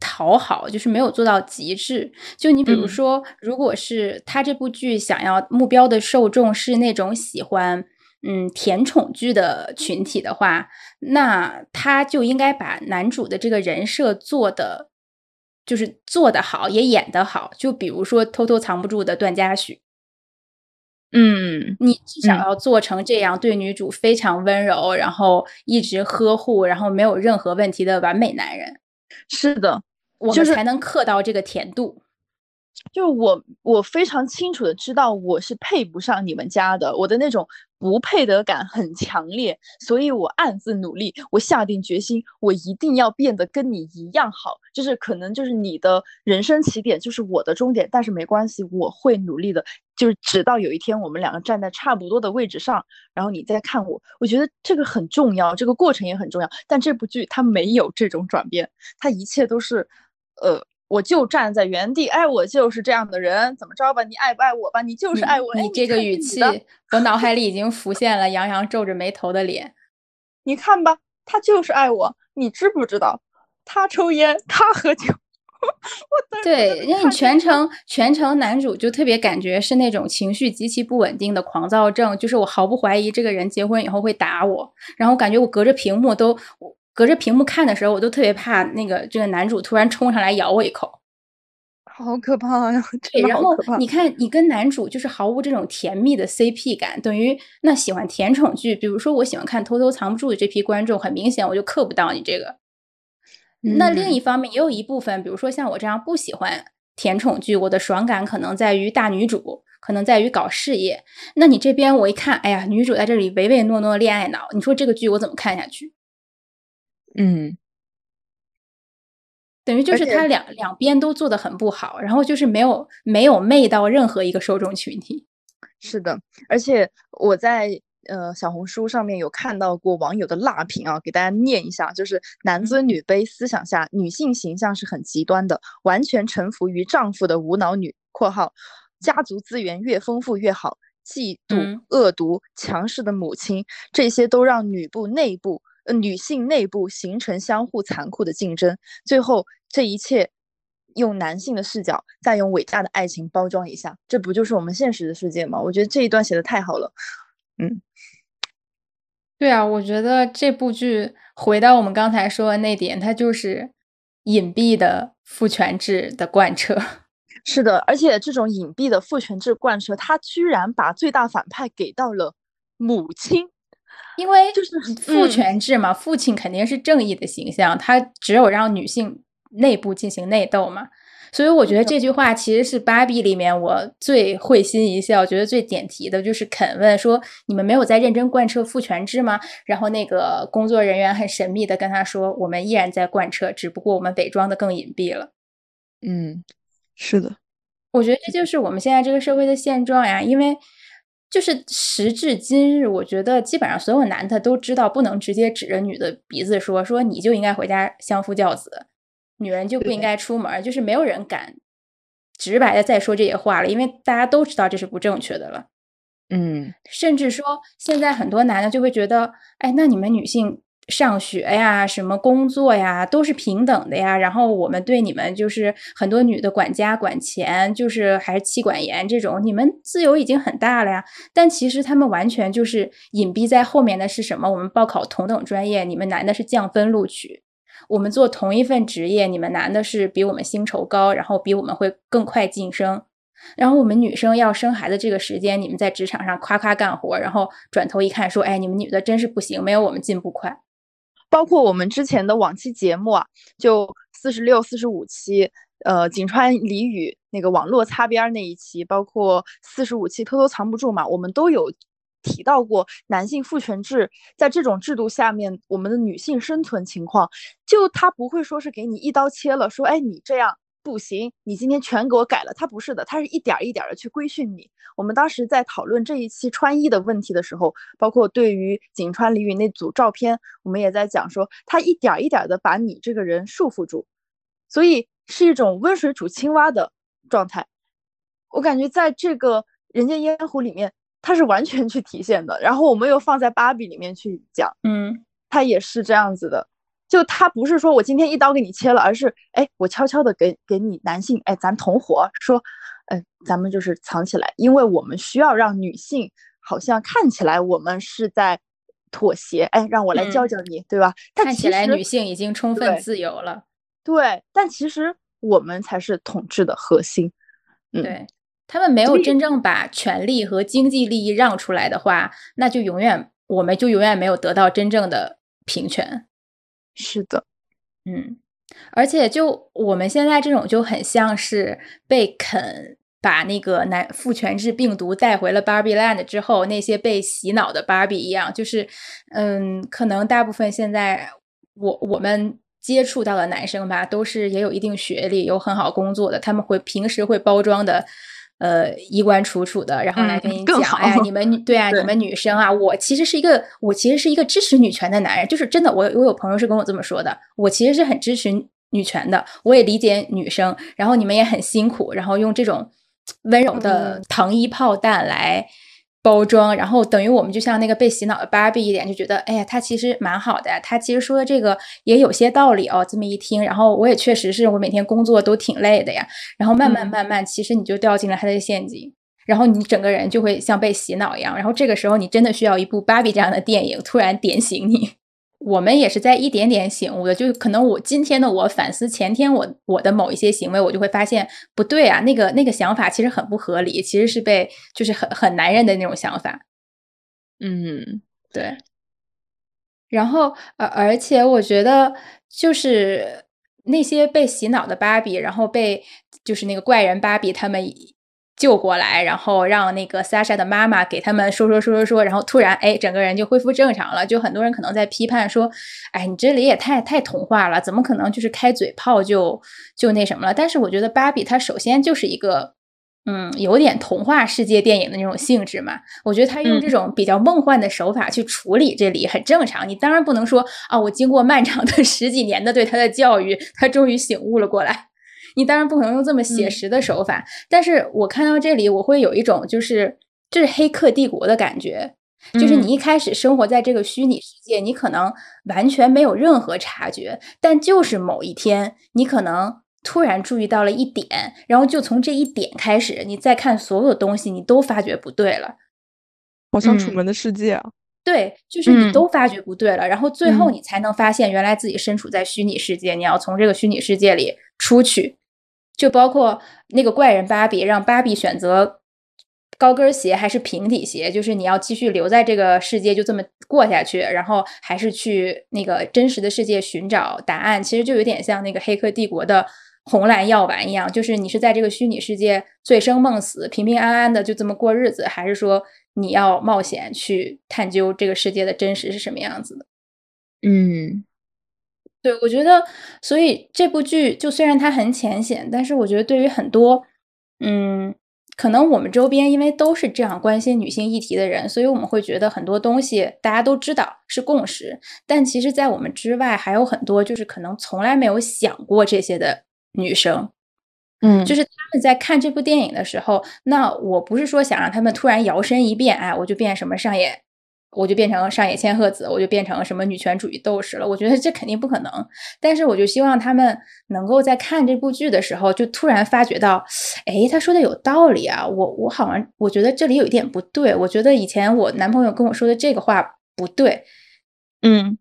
讨好，就是没有做到极致。就你比如说，如果是他这部剧想要目标的受众是那种喜欢嗯甜宠剧的群体的话，那他就应该把男主的这个人设做的就是做的好，也演得好。就比如说偷偷藏不住的段嘉许。嗯，你至少要做成这样，对女主非常温柔，然后一直呵护，然后没有任何问题的完美男人。是的，我们才能刻到这个甜度。就我，我非常清楚的知道我是配不上你们家的，我的那种不配得感很强烈，所以我暗自努力，我下定决心，我一定要变得跟你一样好。就是可能就是你的人生起点就是我的终点，但是没关系，我会努力的。就是直到有一天我们两个站在差不多的位置上，然后你再看我，我觉得这个很重要，这个过程也很重要。但这部剧它没有这种转变，它一切都是，呃。我就站在原地，哎，我就是这样的人，怎么着吧？你爱不爱我吧？你就是爱我。你这个语气，我脑海里已经浮现了杨洋皱着眉头的脸。你看吧，他就是爱我，你知不知道？他抽烟，他喝酒。我对，因为你全程全程男主就特别感觉是那种情绪极其不稳定的狂躁症，就是我毫不怀疑这个人结婚以后会打我，然后感觉我隔着屏幕都。隔着屏幕看的时候，我都特别怕那个这个男主突然冲上来咬我一口，好可怕呀！对，然后你看，你跟男主就是毫无这种甜蜜的 CP 感，等于那喜欢甜宠剧，比如说我喜欢看《偷偷藏不住》的这批观众，很明显我就克不到你这个。那另一方面，也有一部分，比如说像我这样不喜欢甜宠剧，我的爽感可能在于大女主。可能在于搞事业。那你这边我一看，哎呀，女主在这里唯唯诺诺恋爱脑，你说这个剧我怎么看下去？嗯，等于就是他两两边都做的很不好，然后就是没有没有媚到任何一个受众群体。是的，而且我在呃小红书上面有看到过网友的辣评啊，给大家念一下，就是男尊女卑思想下，女性形象是很极端的，完全臣服于丈夫的无脑女（括号家族资源越丰富越好），嫉妒、恶毒、强势的母亲，这些都让女部内部。呃，女性内部形成相互残酷的竞争，最后这一切用男性的视角，再用伟大的爱情包装一下，这不就是我们现实的世界吗？我觉得这一段写的太好了。嗯，对啊，我觉得这部剧回到我们刚才说的那点，它就是隐蔽的父权制的贯彻。是的，而且这种隐蔽的父权制贯彻，它居然把最大反派给到了母亲。因为就是父权制嘛，父亲肯定是正义的形象，他只有让女性内部进行内斗嘛，所以我觉得这句话其实是芭比里面我最会心一笑，觉得最点题的就是肯问说：“你们没有在认真贯彻父权制吗？”然后那个工作人员很神秘的跟他说：“我们依然在贯彻，只不过我们伪装的更隐蔽了。”嗯，是的，我觉得这就是我们现在这个社会的现状呀，因为。就是时至今日，我觉得基本上所有男的都知道，不能直接指着女的鼻子说说你就应该回家相夫教子，女人就不应该出门。就是没有人敢直白的再说这些话了，因为大家都知道这是不正确的了。嗯，甚至说现在很多男的就会觉得，哎，那你们女性。上学呀，什么工作呀，都是平等的呀。然后我们对你们就是很多女的管家管钱，就是还是妻管严这种，你们自由已经很大了呀。但其实他们完全就是隐蔽在后面的是什么？我们报考同等专业，你们男的是降分录取；我们做同一份职业，你们男的是比我们薪酬高，然后比我们会更快晋升。然后我们女生要生孩子这个时间，你们在职场上夸夸干活，然后转头一看说，哎，你们女的真是不行，没有我们进步快。包括我们之前的往期节目啊，就四十六、四十五期，呃，井川俚语那个网络擦边那一期，包括四十五期偷偷藏不住嘛，我们都有提到过男性父权制在这种制度下面，我们的女性生存情况，就他不会说是给你一刀切了，说哎你这样。不行，你今天全给我改了。他不是的，他是一点一点的去规训你。我们当时在讨论这一期穿衣的问题的时候，包括对于井川俚语那组照片，我们也在讲说，他一点一点的把你这个人束缚住，所以是一种温水煮青蛙的状态。我感觉在这个人间烟火里面，它是完全去体现的。然后我们又放在芭比里面去讲，嗯，它也是这样子的。就他不是说我今天一刀给你切了，而是哎，我悄悄的给给你男性哎，咱同伙说，哎，咱们就是藏起来，因为我们需要让女性好像看起来我们是在妥协，哎，让我来教教你，对吧？看起来女性已经充分自由了，对，但其实我们才是统治的核心，对他们没有真正把权力和经济利益让出来的话，那就永远我们就永远没有得到真正的平权。是的，嗯，而且就我们现在这种就很像是被肯把那个男父权制病毒带回了 Barbie Land 之后，那些被洗脑的芭比一样，就是嗯，可能大部分现在我我们接触到的男生吧，都是也有一定学历、有很好工作的，他们会平时会包装的。呃，衣冠楚楚的，然后来跟你讲，哎，你们女对啊，你们女生啊，我其实是一个，我其实是一个支持女权的男人，就是真的，我我有朋友是跟我这么说的，我其实是很支持女权的，我也理解女生，然后你们也很辛苦，然后用这种温柔的糖衣炮弹来。包装，然后等于我们就像那个被洗脑的芭比一点，就觉得，哎呀，他其实蛮好的呀，他其实说的这个也有些道理哦。这么一听，然后我也确实是我每天工作都挺累的呀。然后慢慢慢慢，其实你就掉进了他的陷阱，然后你整个人就会像被洗脑一样。然后这个时候，你真的需要一部芭比这样的电影突然点醒你。我们也是在一点点醒悟的，就可能我今天的我反思前天我我的某一些行为，我就会发现不对啊，那个那个想法其实很不合理，其实是被就是很很男人的那种想法。嗯，对。然后而而且我觉得就是那些被洗脑的芭比，然后被就是那个怪人芭比他们救过来，然后让那个 Sasha 的妈妈给他们说说说说说，然后突然哎，整个人就恢复正常了。就很多人可能在批判说，哎，你这里也太太童话了，怎么可能就是开嘴炮就就那什么了？但是我觉得芭比它首先就是一个。嗯，有点童话世界电影的那种性质嘛。我觉得他用这种比较梦幻的手法去处理这里很正常。你当然不能说啊，我经过漫长的十几年的对他的教育，他终于醒悟了过来。你当然不可能用这么写实的手法。但是我看到这里，我会有一种就是这是黑客帝国的感觉，就是你一开始生活在这个虚拟世界，你可能完全没有任何察觉，但就是某一天，你可能。突然注意到了一点，然后就从这一点开始，你再看所有东西，你都发觉不对了，好像《楚门的世界》啊。对，就是你都发觉不对了，然后最后你才能发现，原来自己身处在虚拟世界，你要从这个虚拟世界里出去。就包括那个怪人芭比，让芭比选择高跟鞋还是平底鞋，就是你要继续留在这个世界，就这么过下去，然后还是去那个真实的世界寻找答案。其实就有点像那个《黑客帝国》的。红蓝药丸一样，就是你是在这个虚拟世界醉生梦死、平平安安的就这么过日子，还是说你要冒险去探究这个世界的真实是什么样子的？嗯，对，我觉得，所以这部剧就虽然它很浅显，但是我觉得对于很多，嗯，可能我们周边因为都是这样关心女性议题的人，所以我们会觉得很多东西大家都知道是共识，但其实，在我们之外还有很多就是可能从来没有想过这些的。女生，嗯，就是他们在看这部电影的时候，那我不是说想让他们突然摇身一变，哎，我就变什么上野，我就变成上野千鹤子，我就变成什么女权主义斗士了。我觉得这肯定不可能。但是我就希望他们能够在看这部剧的时候，就突然发觉到，哎，他说的有道理啊，我我好像我觉得这里有一点不对，我觉得以前我男朋友跟我说的这个话不对，嗯。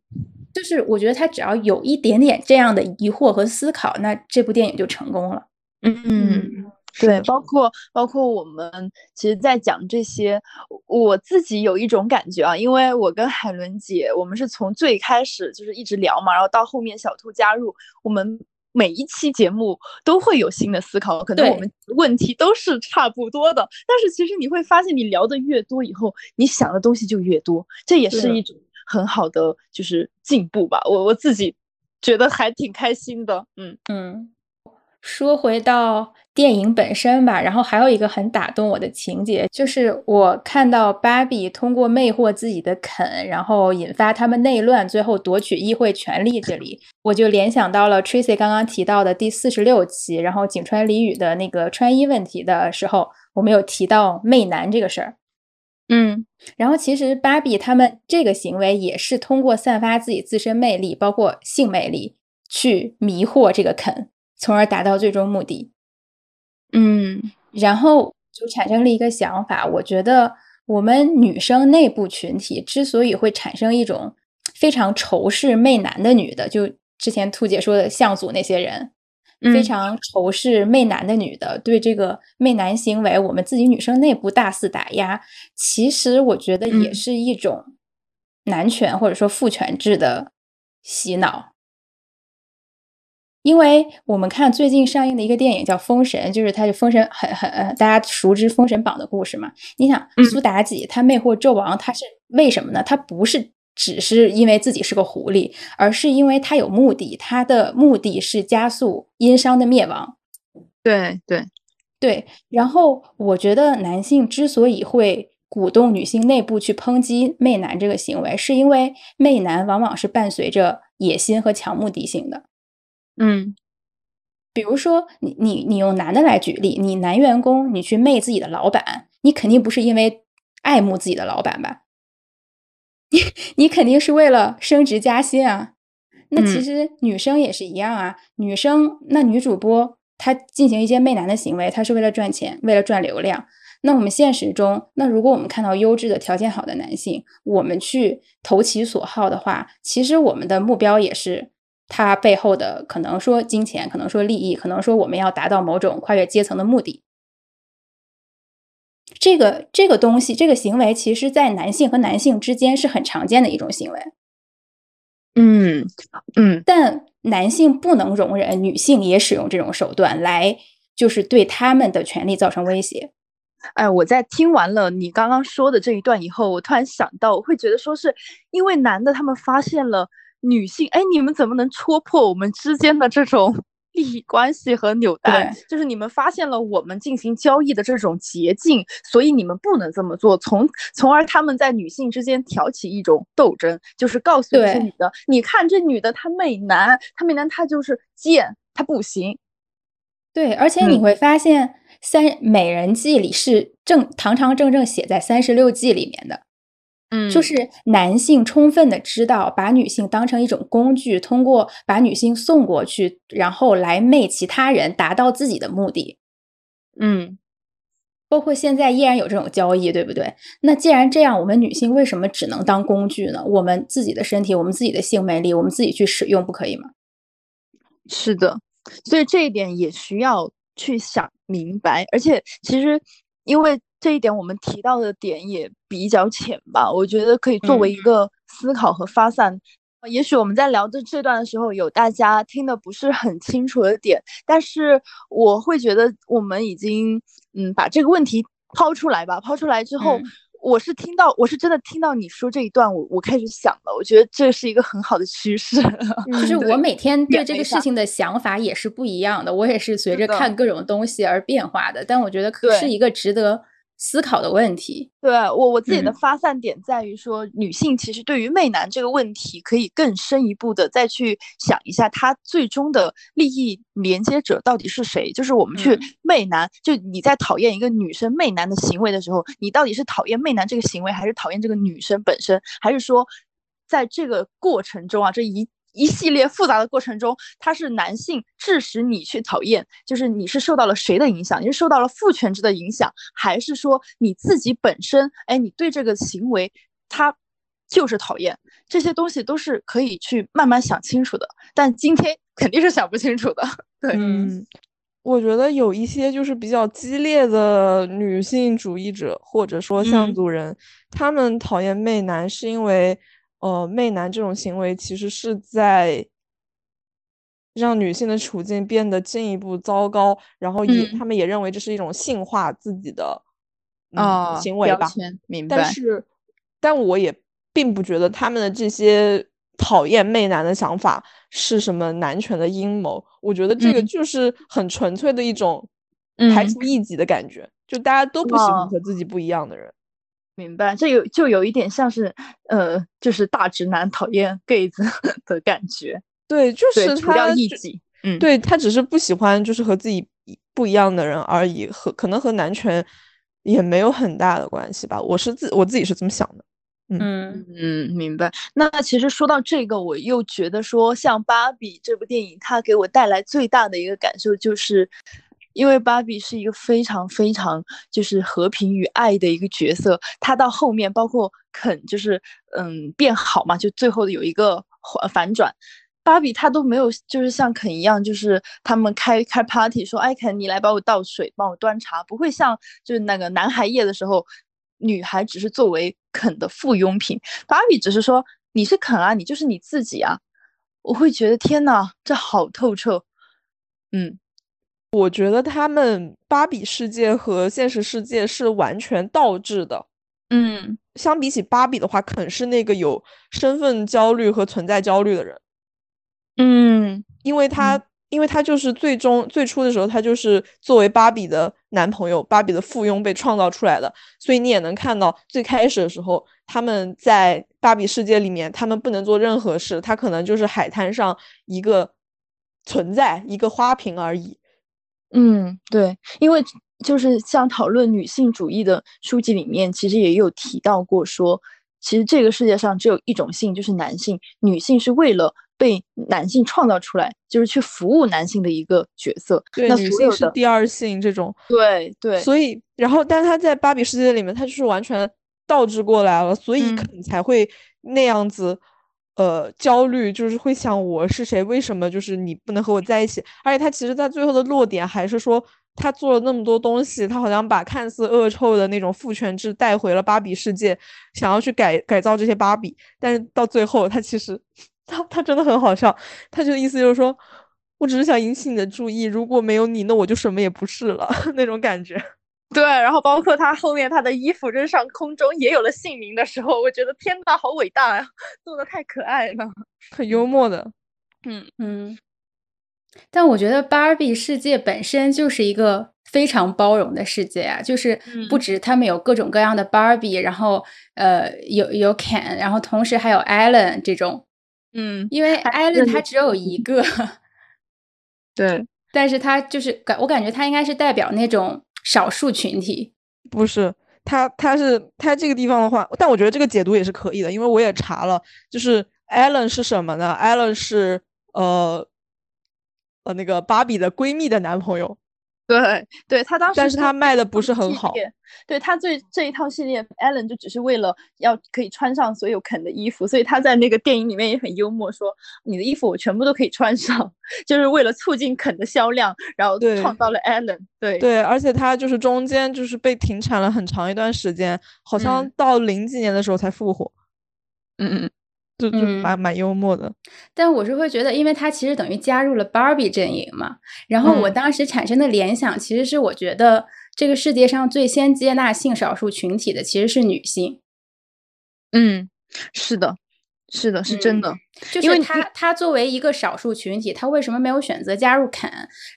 就是我觉得他只要有一点点这样的疑惑和思考，那这部电影就成功了。嗯，对，包括包括我们其实，在讲这些，我自己有一种感觉啊，因为我跟海伦姐，我们是从最开始就是一直聊嘛，然后到后面小兔加入，我们每一期节目都会有新的思考，可能我们问题都是差不多的，但是其实你会发现，你聊的越多以后，你想的东西就越多，这也是一种。很好的就是进步吧，我我自己觉得还挺开心的。嗯嗯，说回到电影本身吧，然后还有一个很打动我的情节，就是我看到芭比通过魅惑自己的肯，然后引发他们内乱，最后夺取议会权力，这里我就联想到了 Tracy 刚刚提到的第四十六期，然后井川里宇的那个穿衣问题的时候，我们有提到媚男这个事儿。嗯，然后其实芭比他们这个行为也是通过散发自己自身魅力，包括性魅力，去迷惑这个肯，从而达到最终目的。嗯，然后就产生了一个想法，我觉得我们女生内部群体之所以会产生一种非常仇视媚男的女的，就之前兔姐说的向组那些人。非常仇视媚男的女的，对这个媚男行为，我们自己女生内部大肆打压。其实我觉得也是一种男权或者说父权制的洗脑。因为我们看最近上映的一个电影叫《封神》，就是它就封神很很呃，大家熟知《封神榜》的故事嘛。你想苏妲己她魅惑纣王，她是为什么呢？她不是。只是因为自己是个狐狸，而是因为她有目的，她的目的是加速殷商的灭亡。对对对。然后我觉得男性之所以会鼓动女性内部去抨击媚男这个行为，是因为媚男往往是伴随着野心和强目的性的。嗯，比如说你你你用男的来举例，你男员工你去媚自己的老板，你肯定不是因为爱慕自己的老板吧？你你肯定是为了升职加薪啊，那其实女生也是一样啊。女生那女主播她进行一些媚男的行为，她是为了赚钱，为了赚流量。那我们现实中，那如果我们看到优质的条件好的男性，我们去投其所好的话，其实我们的目标也是他背后的可能说金钱，可能说利益，可能说我们要达到某种跨越阶层的目的。这个这个东西，这个行为，其实，在男性和男性之间是很常见的一种行为。嗯嗯，但男性不能容忍女性也使用这种手段来，就是对他们的权利造成威胁。哎，我在听完了你刚刚说的这一段以后，我突然想到，我会觉得说是因为男的他们发现了女性，哎，你们怎么能戳破我们之间的这种 利益关系和纽带？就是你们发现了我们进行交易的这种捷径，所以你们不能这么做，从从而他们在女性之间挑起一种斗争，就是告诉这些女的，你看这女的她媚男，她媚男她就是贱，她不行。对，而且你会发现，《三美人计》里是正堂堂正正写在三十六计里面的，嗯，就是男性充分的知道把女性当成一种工具，通过把女性送过去，然后来媚其他人，达到自己的目的。嗯，包括现在依然有这种交易，对不对？那既然这样，我们女性为什么只能当工具呢？我们自己的身体，我们自己的性魅力，我们自己去使用，不可以吗？是的。所以这一点也需要去想明白，而且其实因为这一点我们提到的点也比较浅吧，我觉得可以作为一个思考和发散。也许我们在聊的这段的时候，有大家听的不是很清楚的点，但是我会觉得我们已经嗯把这个问题抛出来吧，抛出来之后。我是听到，我是真的听到你说这一段，我我开始想了，我觉得这是一个很好的趋势。就是 我每天对这个事情的想法也是不一样的，我也是随着看各种东西而变化的。但我觉得是一个值得。思考的问题，对我我自己的发散点在于说，女性其实对于媚男这个问题，可以更深一步的再去想一下，她最终的利益连接者到底是谁？就是我们去媚男，就你在讨厌一个女生媚男的行为的时候，你到底是讨厌媚男这个行为，还是讨厌这个女生本身？还是说，在这个过程中啊，这一。一系列复杂的过程中，他是男性致使你去讨厌，就是你是受到了谁的影响？你是受到了父权制的影响，还是说你自己本身？哎，你对这个行为，他就是讨厌。这些东西都是可以去慢慢想清楚的，但今天 肯定是想不清楚的。对，嗯，我觉得有一些就是比较激烈的女性主义者，或者说像族人，他们讨厌媚男是因为。呃，媚男这种行为其实是在让女性的处境变得进一步糟糕，然后也他们也认为这是一种性化自己的啊行为吧。明白。但是，但我也并不觉得他们的这些讨厌媚男的想法是什么男权的阴谋。我觉得这个就是很纯粹的一种排除异己的感觉，就大家都不喜欢和自己不一样的人。明白，这有就有一点像是，呃，就是大直男讨厌 gay 子 的感觉。对，就是除掉异己。嗯，对他只是不喜欢就是和自己不一样的人而已，和可能和男权也没有很大的关系吧。我是自我自己是这么想的。嗯嗯，明白。那其实说到这个，我又觉得说，像《芭比》这部电影，它给我带来最大的一个感受就是。因为芭比是一个非常非常就是和平与爱的一个角色，她到后面包括肯就是嗯变好嘛，就最后有一个反转，芭比她都没有就是像肯一样，就是他们开开 party 说，哎肯你来帮我倒水，帮我端茶，不会像就是那个男孩夜的时候，女孩只是作为肯的附庸品，芭比只是说你是肯啊，你就是你自己啊，我会觉得天呐，这好透彻，嗯。我觉得他们芭比世界和现实世界是完全倒置的。嗯，相比起芭比的话，肯是那个有身份焦虑和存在焦虑的人。嗯，因为他，因为他就是最终最初的时候，他就是作为芭比的男朋友，芭比的附庸被创造出来的。所以你也能看到，最开始的时候，他们在芭比世界里面，他们不能做任何事，他可能就是海滩上一个存在，一个花瓶而已。嗯，对，因为就是像讨论女性主义的书籍里面，其实也有提到过，说其实这个世界上只有一种性，就是男性，女性是为了被男性创造出来，就是去服务男性的一个角色。对，女性是第二性这种。对对。所以，然后，但是他在芭比世界里面，他就是完全倒置过来了，所以可能才会那样子。呃，焦虑就是会想我是谁，为什么就是你不能和我在一起？而且他其实，在最后的落点还是说，他做了那么多东西，他好像把看似恶臭的那种父权制带回了芭比世界，想要去改改造这些芭比。但是到最后，他其实他他真的很好笑，他就意思就是说，我只是想引起你的注意，如果没有你，那我就什么也不是了 那种感觉。对，然后包括他后面他的衣服扔上空中也有了姓名的时候，我觉得天呐，好伟大呀，做的太可爱了，很幽默的。嗯。嗯，但我觉得芭比世界本身就是一个非常包容的世界啊，就是不止他们有各种各样的芭比，然后呃有有 Ken，然后同时还有 Allen 这种，嗯，因为 Allen 他只有。一个，对，但是他就是感我感觉他应该是代表那种少数群体，不是他他是他这个地方的话，但我觉得这个解读也是可以的，因为我也查了，就是 Allen 是什么呢？Allen 是。呃，呃，那个芭比的闺蜜的男朋友，对，对他当时，但是他卖的不是很好，对他最这一套系列，Allen 就只是为了要可以穿上所有肯的衣服，所以他在那个电影里面也很幽默，说你的衣服我全部都可以穿上，就是为了促进肯的销量，然后创造了 Allen，对。对，而且他就是中间就是被停产了很长一段时间，好像到零几年的时候才复活，嗯嗯。就就蛮蛮幽默的，但我是会觉得，因为他其实等于加入了芭比阵营嘛。然后我当时产生的联想，其实是我觉得这个世界上最先接纳性少数群体的其实是女性。嗯，是的，是的，是真的。就是他，他作为一个少数群体，他为什么没有选择加入肯？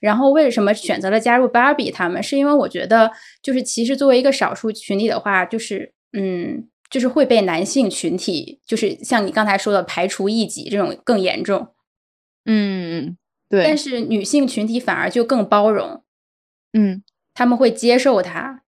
然后为什么选择了加入芭比？他们是因为我觉得，就是其实作为一个少数群体的话，就是嗯。就是会被男性群体，就是像你刚才说的排除异己这种更严重，嗯，对。但是女性群体反而就更包容，嗯，他们会接受他。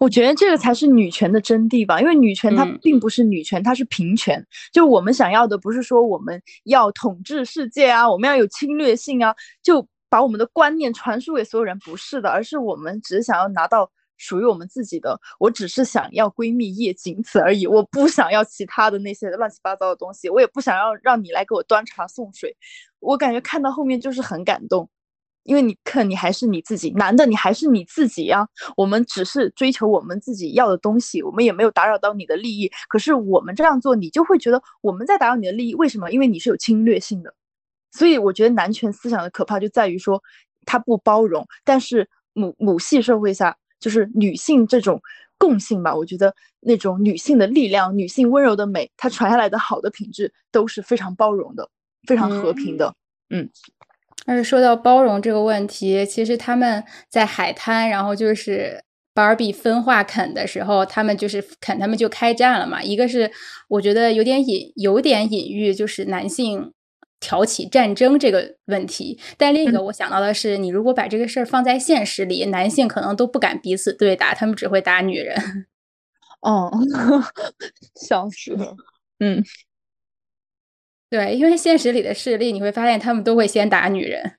我觉得这个才是女权的真谛吧，因为女权它并不是女权，它是平权。就我们想要的不是说我们要统治世界啊，我们要有侵略性啊，就把我们的观念传输给所有人，不是的，而是我们只想要拿到。属于我们自己的，我只是想要闺蜜夜，仅此而已。我不想要其他的那些乱七八糟的东西，我也不想要让你来给我端茶送水。我感觉看到后面就是很感动，因为你看，你还是你自己，男的你还是你自己呀。我们只是追求我们自己要的东西，我们也没有打扰到你的利益。可是我们这样做，你就会觉得我们在打扰你的利益。为什么？因为你是有侵略性的。所以我觉得男权思想的可怕就在于说，他不包容，但是母母系社会下。就是女性这种共性吧，我觉得那种女性的力量、女性温柔的美，它传下来的好的品质都是非常包容的、非常和平的。嗯，但是说到包容这个问题，其实他们在海滩，然后就是芭比分化肯的时候，他们就是肯，他们就开战了嘛。一个是我觉得有点隐，有点隐喻，就是男性。挑起战争这个问题，但另一个我想到的是，你如果把这个事儿放在现实里，男性可能都不敢彼此对打，他们只会打女人。哦，笑死了。嗯，对，因为现实里的事例，你会发现他们都会先打女人，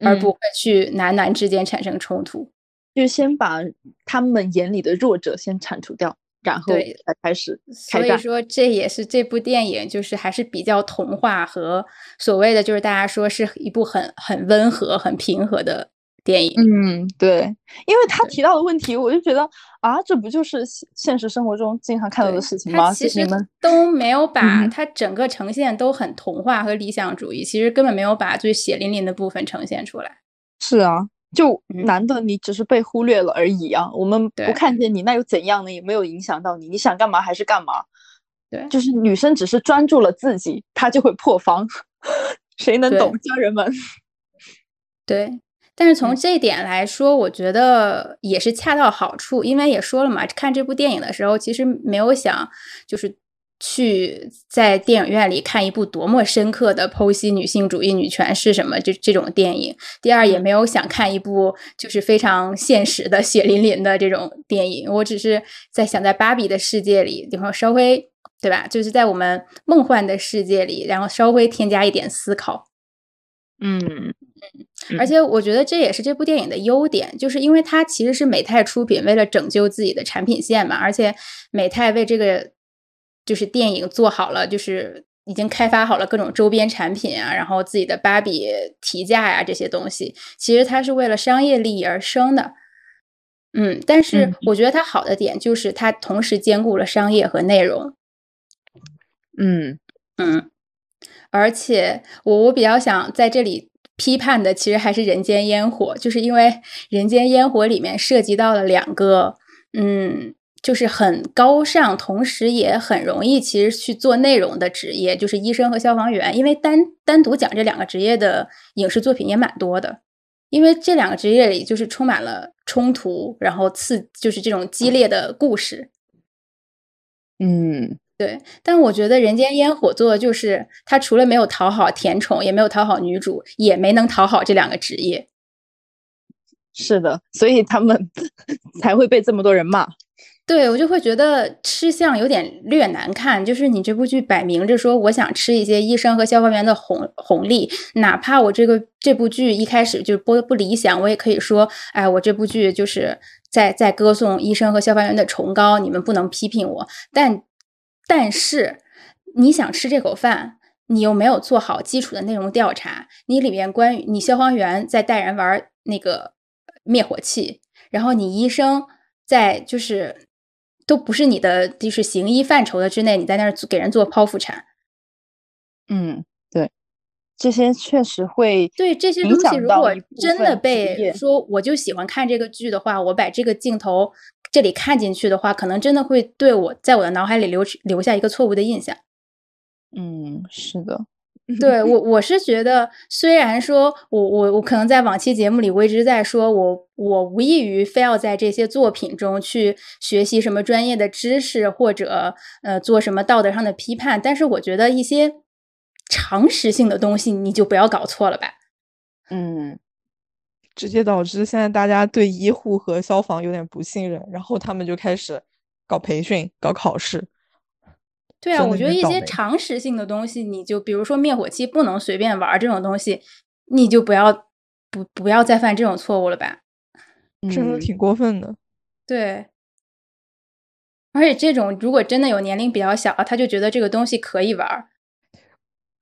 而不会去男男之间产生冲突，就先把他们眼里的弱者先铲除掉。然后才开始，所以说这也是这部电影就是还是比较童话和所谓的就是大家说是一部很很温和、很平和的电影。嗯，对，因为他提到的问题，我就觉得啊，这不就是现实生活中经常看到的事情吗？其实都没有把它整个呈现都很童话和理想主义，其实根本没有把最血淋淋的部分呈现出来。是啊。就男的，你只是被忽略了而已啊！我们不看见你，那又怎样呢？也没有影响到你，你想干嘛还是干嘛。对，就是女生只是专注了自己，她就会破防。谁能懂家人们？对，但是从这一点来说，我觉得也是恰到好处，因为也说了嘛，看这部电影的时候，其实没有想就是。去在电影院里看一部多么深刻的剖析女性主义、女权是什么这这种电影。第二，也没有想看一部就是非常现实的血淋淋的这种电影。我只是在想，在芭比的世界里，然后稍微对吧？就是在我们梦幻的世界里，然后稍微添加一点思考。嗯嗯，而且我觉得这也是这部电影的优点，就是因为它其实是美泰出品，为了拯救自己的产品线嘛，而且美泰为这个。就是电影做好了，就是已经开发好了各种周边产品啊，然后自己的芭比提价呀这些东西，其实它是为了商业利益而生的。嗯，但是我觉得它好的点就是它同时兼顾了商业和内容。嗯嗯，而且我我比较想在这里批判的其实还是《人间烟火》，就是因为《人间烟火》里面涉及到了两个，嗯，就是很高尚，同时也很容易其实去做内容的职业，就是医生和消防员。因为单单独讲这两个职业的影视作品也蛮多的，因为这两个职业里就是充满了冲突，然后刺就是这种激烈的故事。嗯。对，但我觉得《人间烟火》做的就是，他除了没有讨好甜宠，也没有讨好女主，也没能讨好这两个职业。是的，所以他们 才会被这么多人骂。对我就会觉得吃相有点略难看，就是你这部剧摆明着说，我想吃一些医生和消防员的红红利，哪怕我这个这部剧一开始就播的不理想，我也可以说，哎，我这部剧就是在在歌颂医生和消防员的崇高，你们不能批评我，但。但是你想吃这口饭，你又没有做好基础的内容调查。你里面关于你消防员在带人玩那个灭火器，然后你医生在就是都不是你的就是行医范畴的之内，你在那儿给人做剖腹产。嗯，对，这些确实会对这些东西，如果真的被说我就喜欢看这个剧的话，我把这个镜头。这里看进去的话，可能真的会对我在我的脑海里留留下一个错误的印象。嗯，是的，对我 我是觉得，虽然说我我我可能在往期节目里我一直在说我我无异于非要在这些作品中去学习什么专业的知识或者呃做什么道德上的批判，但是我觉得一些常识性的东西你就不要搞错了吧。嗯。直接导致现在大家对医护和消防有点不信任，然后他们就开始搞培训、搞考试。对啊，我觉得一些常识性的东西，你就比如说灭火器不能随便玩这种东西，你就不要不不要再犯这种错误了吧？真的挺过分的。对，而且这种如果真的有年龄比较小，他就觉得这个东西可以玩。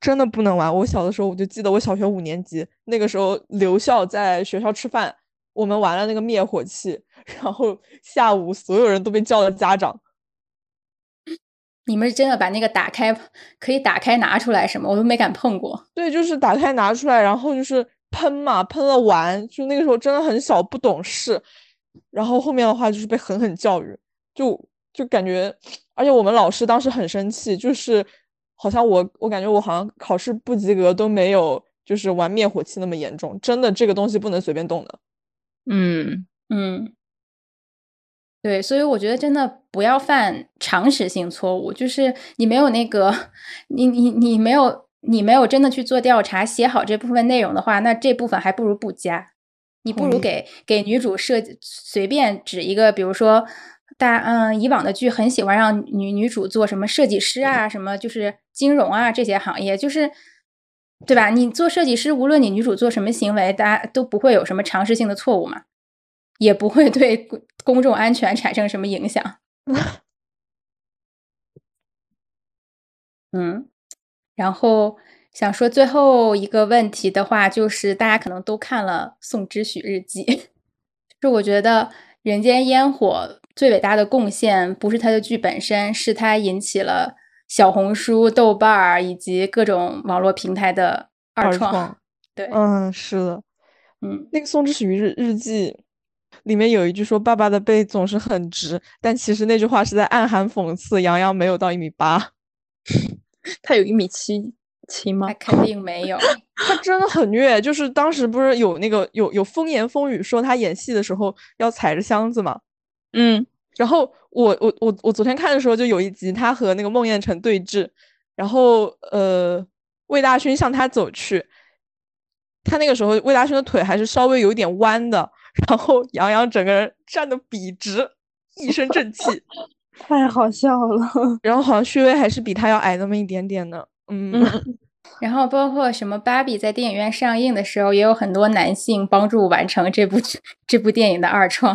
真的不能玩。我小的时候，我就记得我小学五年级那个时候，留校在学校吃饭，我们玩了那个灭火器，然后下午所有人都被叫了家长。你们真的把那个打开，可以打开拿出来什么？我都没敢碰过。对，就是打开拿出来，然后就是喷嘛，喷了完。就那个时候真的很小，不懂事。然后后面的话就是被狠狠教育，就就感觉，而且我们老师当时很生气，就是。好像我我感觉我好像考试不及格都没有，就是玩灭火器那么严重。真的，这个东西不能随便动的。嗯嗯，对，所以我觉得真的不要犯常识性错误。就是你没有那个，你你你没有你没有真的去做调查，写好这部分内容的话，那这部分还不如不加。你不如给给女主设计随便指一个，比如说。大嗯，以往的剧很喜欢让女女主做什么设计师啊，什么就是金融啊这些行业，就是对吧？你做设计师，无论你女主做什么行为，大家都不会有什么常识性的错误嘛，也不会对公众安全产生什么影响。嗯，然后想说最后一个问题的话，就是大家可能都看了《宋之许日记》，就我觉得《人间烟火》。最伟大的贡献不是它的剧本身，是它引起了小红书、豆瓣儿以及各种网络平台的二创。对，嗯，是的，嗯，那个《宋之许日日记》里面有一句说：“爸爸的背总是很直。”但其实那句话是在暗含讽刺杨洋没有到一米八，他有一米七七吗？肯定没有，他真的很虐。就是当时不是有那个有有风言风语说他演戏的时候要踩着箱子嘛？嗯，然后我我我我昨天看的时候就有一集他和那个孟宴臣对峙，然后呃魏大勋向他走去，他那个时候魏大勋的腿还是稍微有点弯的，然后杨洋整个人站得笔直，一身正气，太好笑了。然后好像薛薇还是比他要矮那么一点点的，嗯。然后包括什么芭比在电影院上映的时候，也有很多男性帮助完成这部这部电影的二创。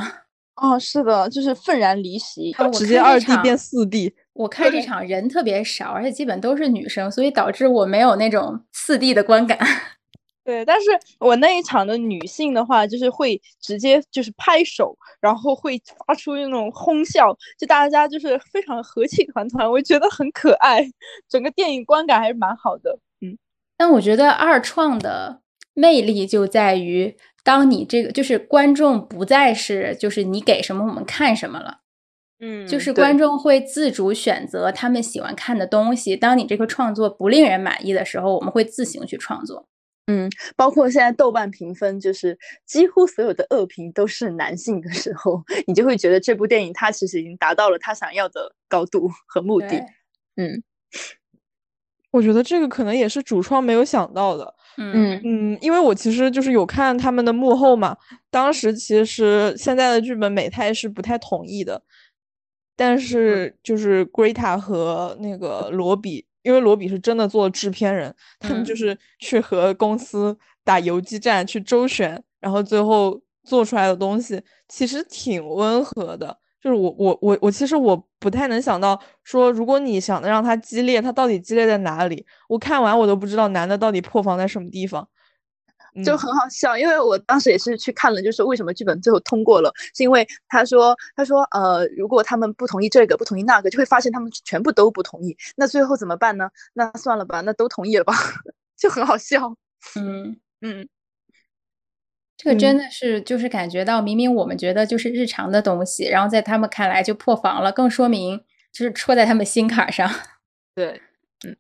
哦，是的，就是愤然离席，直接二 D 变四 D。我看这场人特别少，而且基本都是女生，所以导致我没有那种四 D 的观感。对，但是我那一场的女性的话，就是会直接就是拍手，然后会发出那种哄笑，就大家就是非常和气团团，我觉得很可爱。整个电影观感还是蛮好的。嗯，但我觉得二创的魅力就在于，当你这个就是观众不再是就是你给什么我们看什么了，嗯，就是观众会自主选择他们喜欢看的东西。当你这个创作不令人满意的时候，我们会自行去创作。包括现在豆瓣评分，就是几乎所有的恶评都是男性的时候，你就会觉得这部电影它其实已经达到了他想要的高度和目的。嗯 我觉得这个可能也是主创没有想到的。嗯嗯嗯，因为我其实就是有看他们的幕后嘛，当时其实现在的剧本美泰是不太同意的，但是就是 Greta 和那个罗比，因为罗比是真的做制片人，他们就嗯是去和公司打游击战，去周旋，然后最后做出来的东西其实挺温和的。就是我我我我其实我不太能想到说，如果你想的让它激烈，它到底激烈在哪里？我看完我都不知道男的到底破防在什么地方。就嗯。很好笑，因为我当时也是去看了，就是为什么剧本最后通过了，是因为他说他说呃，如果他们不同意这个，不同意那个，就会发现他们全部都不同意，那最后怎么办呢？那算了吧，那都同意了吧，就很好笑。嗯，嗯。这个真嗯。的是就是感觉到，明明我们觉得就是日常的东西，然后在他们看来就破防了，更说明就是戳在他们心坎儿上。对，嗯。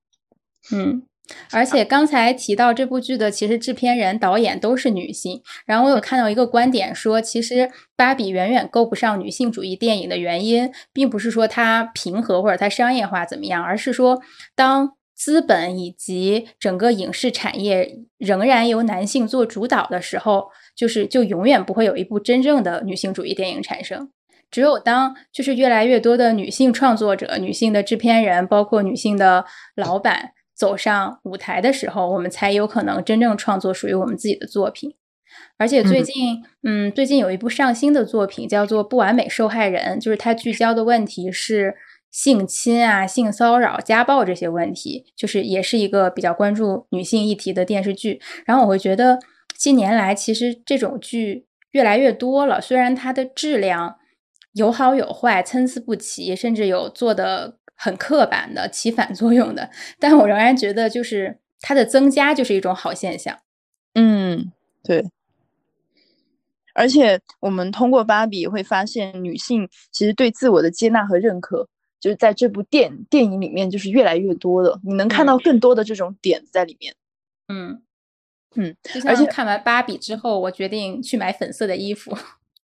嗯，而且刚才提到这部剧的，其实制片人、导演都是女性。然后我有看到一个观点说，其实芭比远远够不上女性主义电影的原因，并不是说它平和或者它商业化怎么样，而是说当资本以及整个影视产业仍然由男性做主导的时候，就是就永远不会有一部真正的女性主义电影产生。只有当就是越来越多的女性创作者、女性的制片人，包括女性的老板走上舞台的时候，我们才有可能真正创作属于我们自己的作品。而且最嗯近，嗯最近有一部上新的作品叫做《不完美受害人》，就是它聚焦的问题是性侵啊、性骚扰、家暴这些问题，就是也是一个比较关注女性议题的电视剧。然后我会觉得，近年来其实这种剧越来越多了，虽然它的质量有好有坏，参差不齐，甚至有做的很刻板的、起反作用的，但我仍然觉得，就是它的增加就是一种好现象。嗯，对。而且我们通过芭比会发现，女性其实对自我的接纳和认可，就是在这部电电影里面就是越来越多的，你能看到更多的这种点在里面。嗯嗯，而且看完芭比之后，我决定去买粉色的衣服。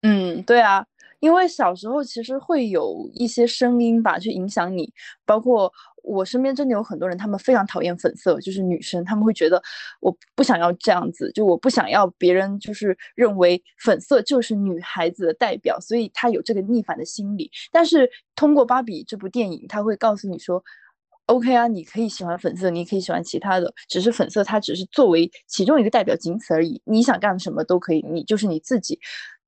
嗯，对啊，因为小时候其实会有一些声音吧，去影响你，包括我身边真的有很多人，他们非常讨厌粉色，就是女生，他们会觉得我不想要这样子，就我不想要别人就是认为粉色就是女孩子的代表，所以他有这个逆反的心理。但是通过芭比这部电影，他会告诉你说。OK 啊，你可以喜欢粉色，你可以喜欢其他的，只是粉色它只是作为其中一个代表，仅此而已。你想干什么都可以，你就是你自己。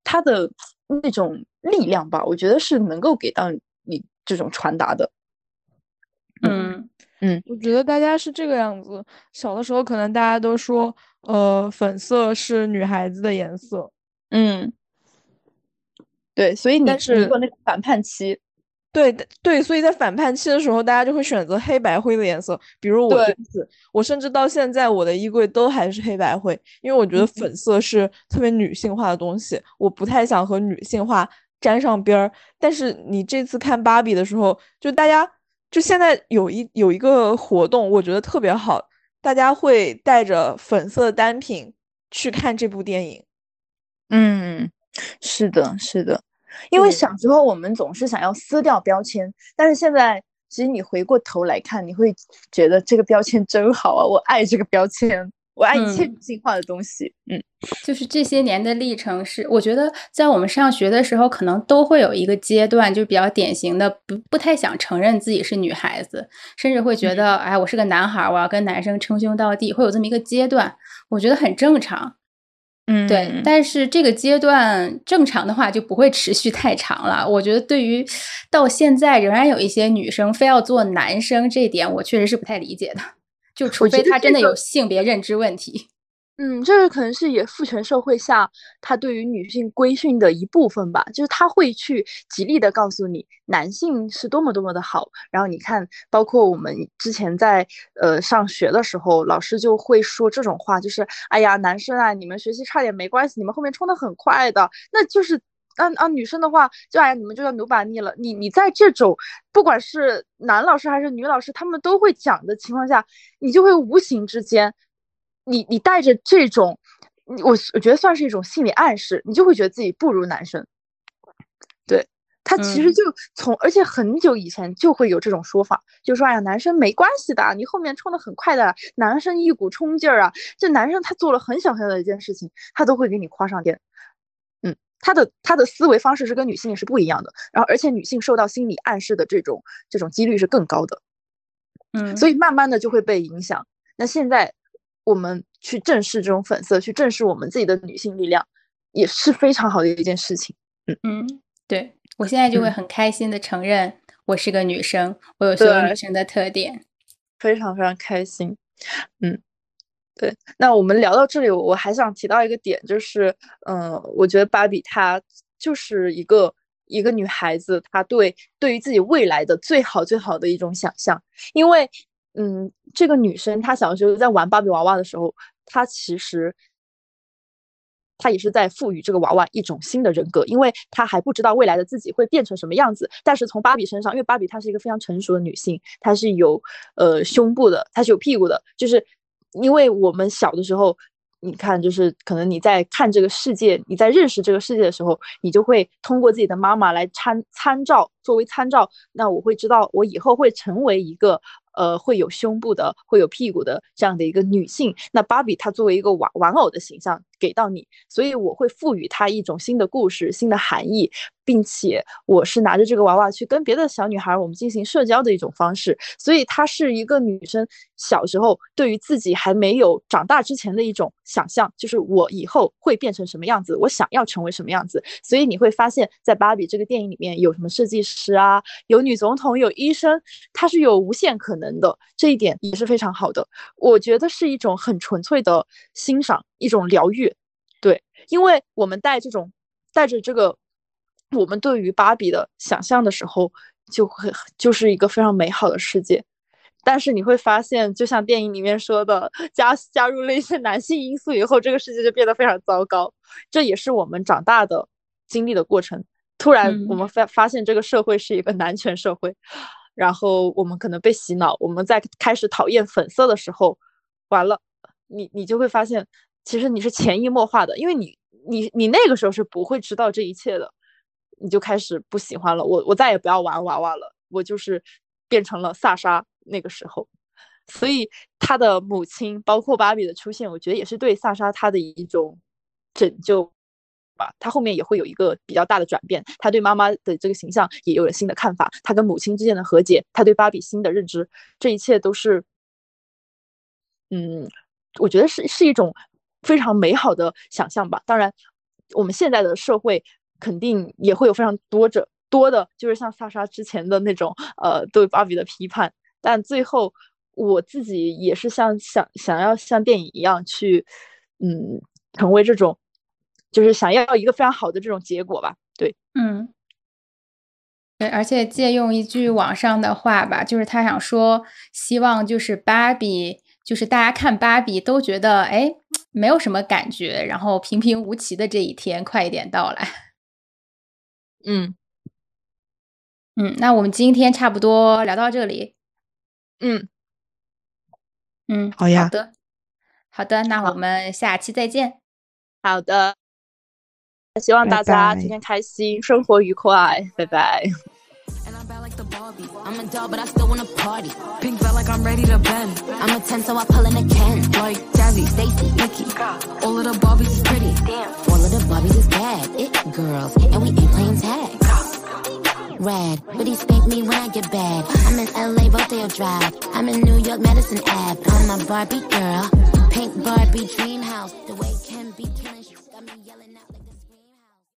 它的那种力量吧，我觉得是能够给到你这种传达的。嗯嗯我觉得大家是这个样子，小的时候可能大家都说，呃，粉色是女孩子的颜色，嗯，对，所以你你但是那个反叛期，对的对，所以在反叛期的时候，大家就会选择黑白灰的颜色。比如我对这次，我甚至到现在我的衣柜都还是黑白灰，因为我觉得嗯粉色是特别女性化的东西，我不太想和女性化沾上边儿。但是你这次看芭比的时候，就大家就现在有一有一个活动，我觉得特别好，大家会带着粉色的单品去看这部电影。嗯，是的，是的，因为小时候我们总是想要撕掉标签，但是现在其实你回过头来看，你会觉得这个标签真好啊，我爱这个标签，我爱一切嗯女性化的东西。嗯就是这些年的历程是，我觉得在我们上学的时候，可能都会有一个阶段，就比较典型的不不太想承认自己是女孩子，甚至会觉得，哎，我是个男孩儿，我要跟男生称兄道弟，会有这么一个阶段，我觉得很正常。嗯，对，但是这个阶段正常的话就不会持续太长了。我觉得对于到现在仍然有一些女生非要做男生这一点，我确实是不太理解的。就除非她真的有性别认知问题。嗯，这个可能是也父权社会下他对于女性规训的一部分吧，就是他会去极力的告诉你男性是多么多么的好。然后你看，包括我们之前在呃上学的时候，老师就会说这种话，就是哎呀，男生啊，你们学习差点没关系，你们后面冲的很快的。那就是按按女生的话，就哎，你们就叫努把逆了。你你在这种不管是男老师还是女老师，他们都会讲的情况下，你就会无形之间。你你带着这种，我我觉得算是一种心理暗示，你就会觉得自己不如男生。对他其实就从，而且很久以前就会有这种说法，就说哎呀，男生没关系的，你后面冲的很快的，男生一股冲劲儿啊，这男生他做了很小很小的一件事情，他都会给你夸上天。嗯，他的他的思维方式是跟女性是不一样的，然后而且女性受到心理暗示的这种这种几率是更高的。嗯，所以慢慢的就会被影响。那现在。我们去正视这种粉色，去正视我们自己的女性力量，也是非常好的一件事情。嗯嗯，对我现在就会很开心的承认我是个女生，我有所有女生的特点，非常非常开心。嗯，对。那我们聊到这里，我还想提到一个点，就是，嗯，我觉得芭比她就是一个一个女孩子，她对对于自己未来的最好最好的一种想象，因为。嗯，这个女生她小时候在玩芭比娃娃的时候，她其实她也是在赋予这个娃娃一种新的人格，因为她还不知道未来的自己会变成什么样子。但是从芭比身上，因为芭比她是一个非常成熟的女性，她是有呃胸部的，她是有屁股的，就是因为我们小的时候，你看，就是可能你在看这个世界，你在认识这个世界的时候，你就会通过自己的妈妈来参参照，作为参照，那我会知道我以后会成为一个。呃，会有胸部的，会有屁股的这样的一个女性，那芭比她作为一个玩玩偶的形象给到你，所以我会赋予它一种新的故事、新的含义，并且我是拿着这个娃娃去跟别的小女孩我们进行社交的一种方式，所以它是一个女生小时候对于自己还没有长大之前的一种想象，就是我以后会变成什么样子，我想要成为什么样子。所以你会发现在芭比这个电影里面有什么设计师啊，有女总统，有医生，她是有无限可能。的这一点也是非常好的，我觉得是一种很纯粹的欣赏，一种疗愈。对，因为我们带这种带着这个我们对于芭比的想象的时候，就会就是一个非常美好的世界。但是你会发现，就像电影里面说的，加加入了一些男性因素以后，这个世界就变得非常糟糕。这也是我们长大的经历的过程。突然，我们发发现这个社会是一个男权社会。然后我们可能被洗脑，我们在开始讨厌粉色的时候，完了，你你就会发现，其实你是潜移默化的，因为你你你那个时候是不会知道这一切的，你就开始不喜欢了。我我再也不要玩娃娃了，我就是变成了萨莎那个时候。所以他的母亲，包括芭比的出现，我觉得也是对萨莎她的一种拯救。吧，他后面也会有一个比较大的转变，他对妈妈的这个形象也有了新的看法，他跟母亲之间的和解，他对芭比新的认知，这一切都是，嗯，我觉得是是一种非常美好的想象吧。当然，我们现在的社会肯定也会有非常多着多的，就是像萨莎之前的那种呃对芭比的批判，但最后我自己也是像想想要像电影一样去，嗯，成为这种。就是想要一个非常好的这种结果吧，对，嗯，对，而且借用一句网上的话吧，就是他想说，希望就是芭比，就是大家看芭比都觉得哎没有什么感觉，然后平平无奇的这一天快一点到来。嗯嗯，那我们今天差不多聊到这里。嗯嗯，好呀，好的，好的，那我们下期再见。好的。希望大家天天开心，生活愉快，拜拜。I'm a doll, but I still wanna party. Pink felt like I'm ready to bend. I'm a 10, so I pull in a Ken. Like Jazzy, Stacy, Nikki. All of the Barbies is pretty. All of the Barbies is bad. It girls, and we ain't playing tag. Rad, but he spank me when I get bad. I'm in LA, Rodeo Drive. I'm in New York, Madison Ave. I'm a Barbie girl. Pink Barbie dream house. The way Ken be killing, she's got me yelling.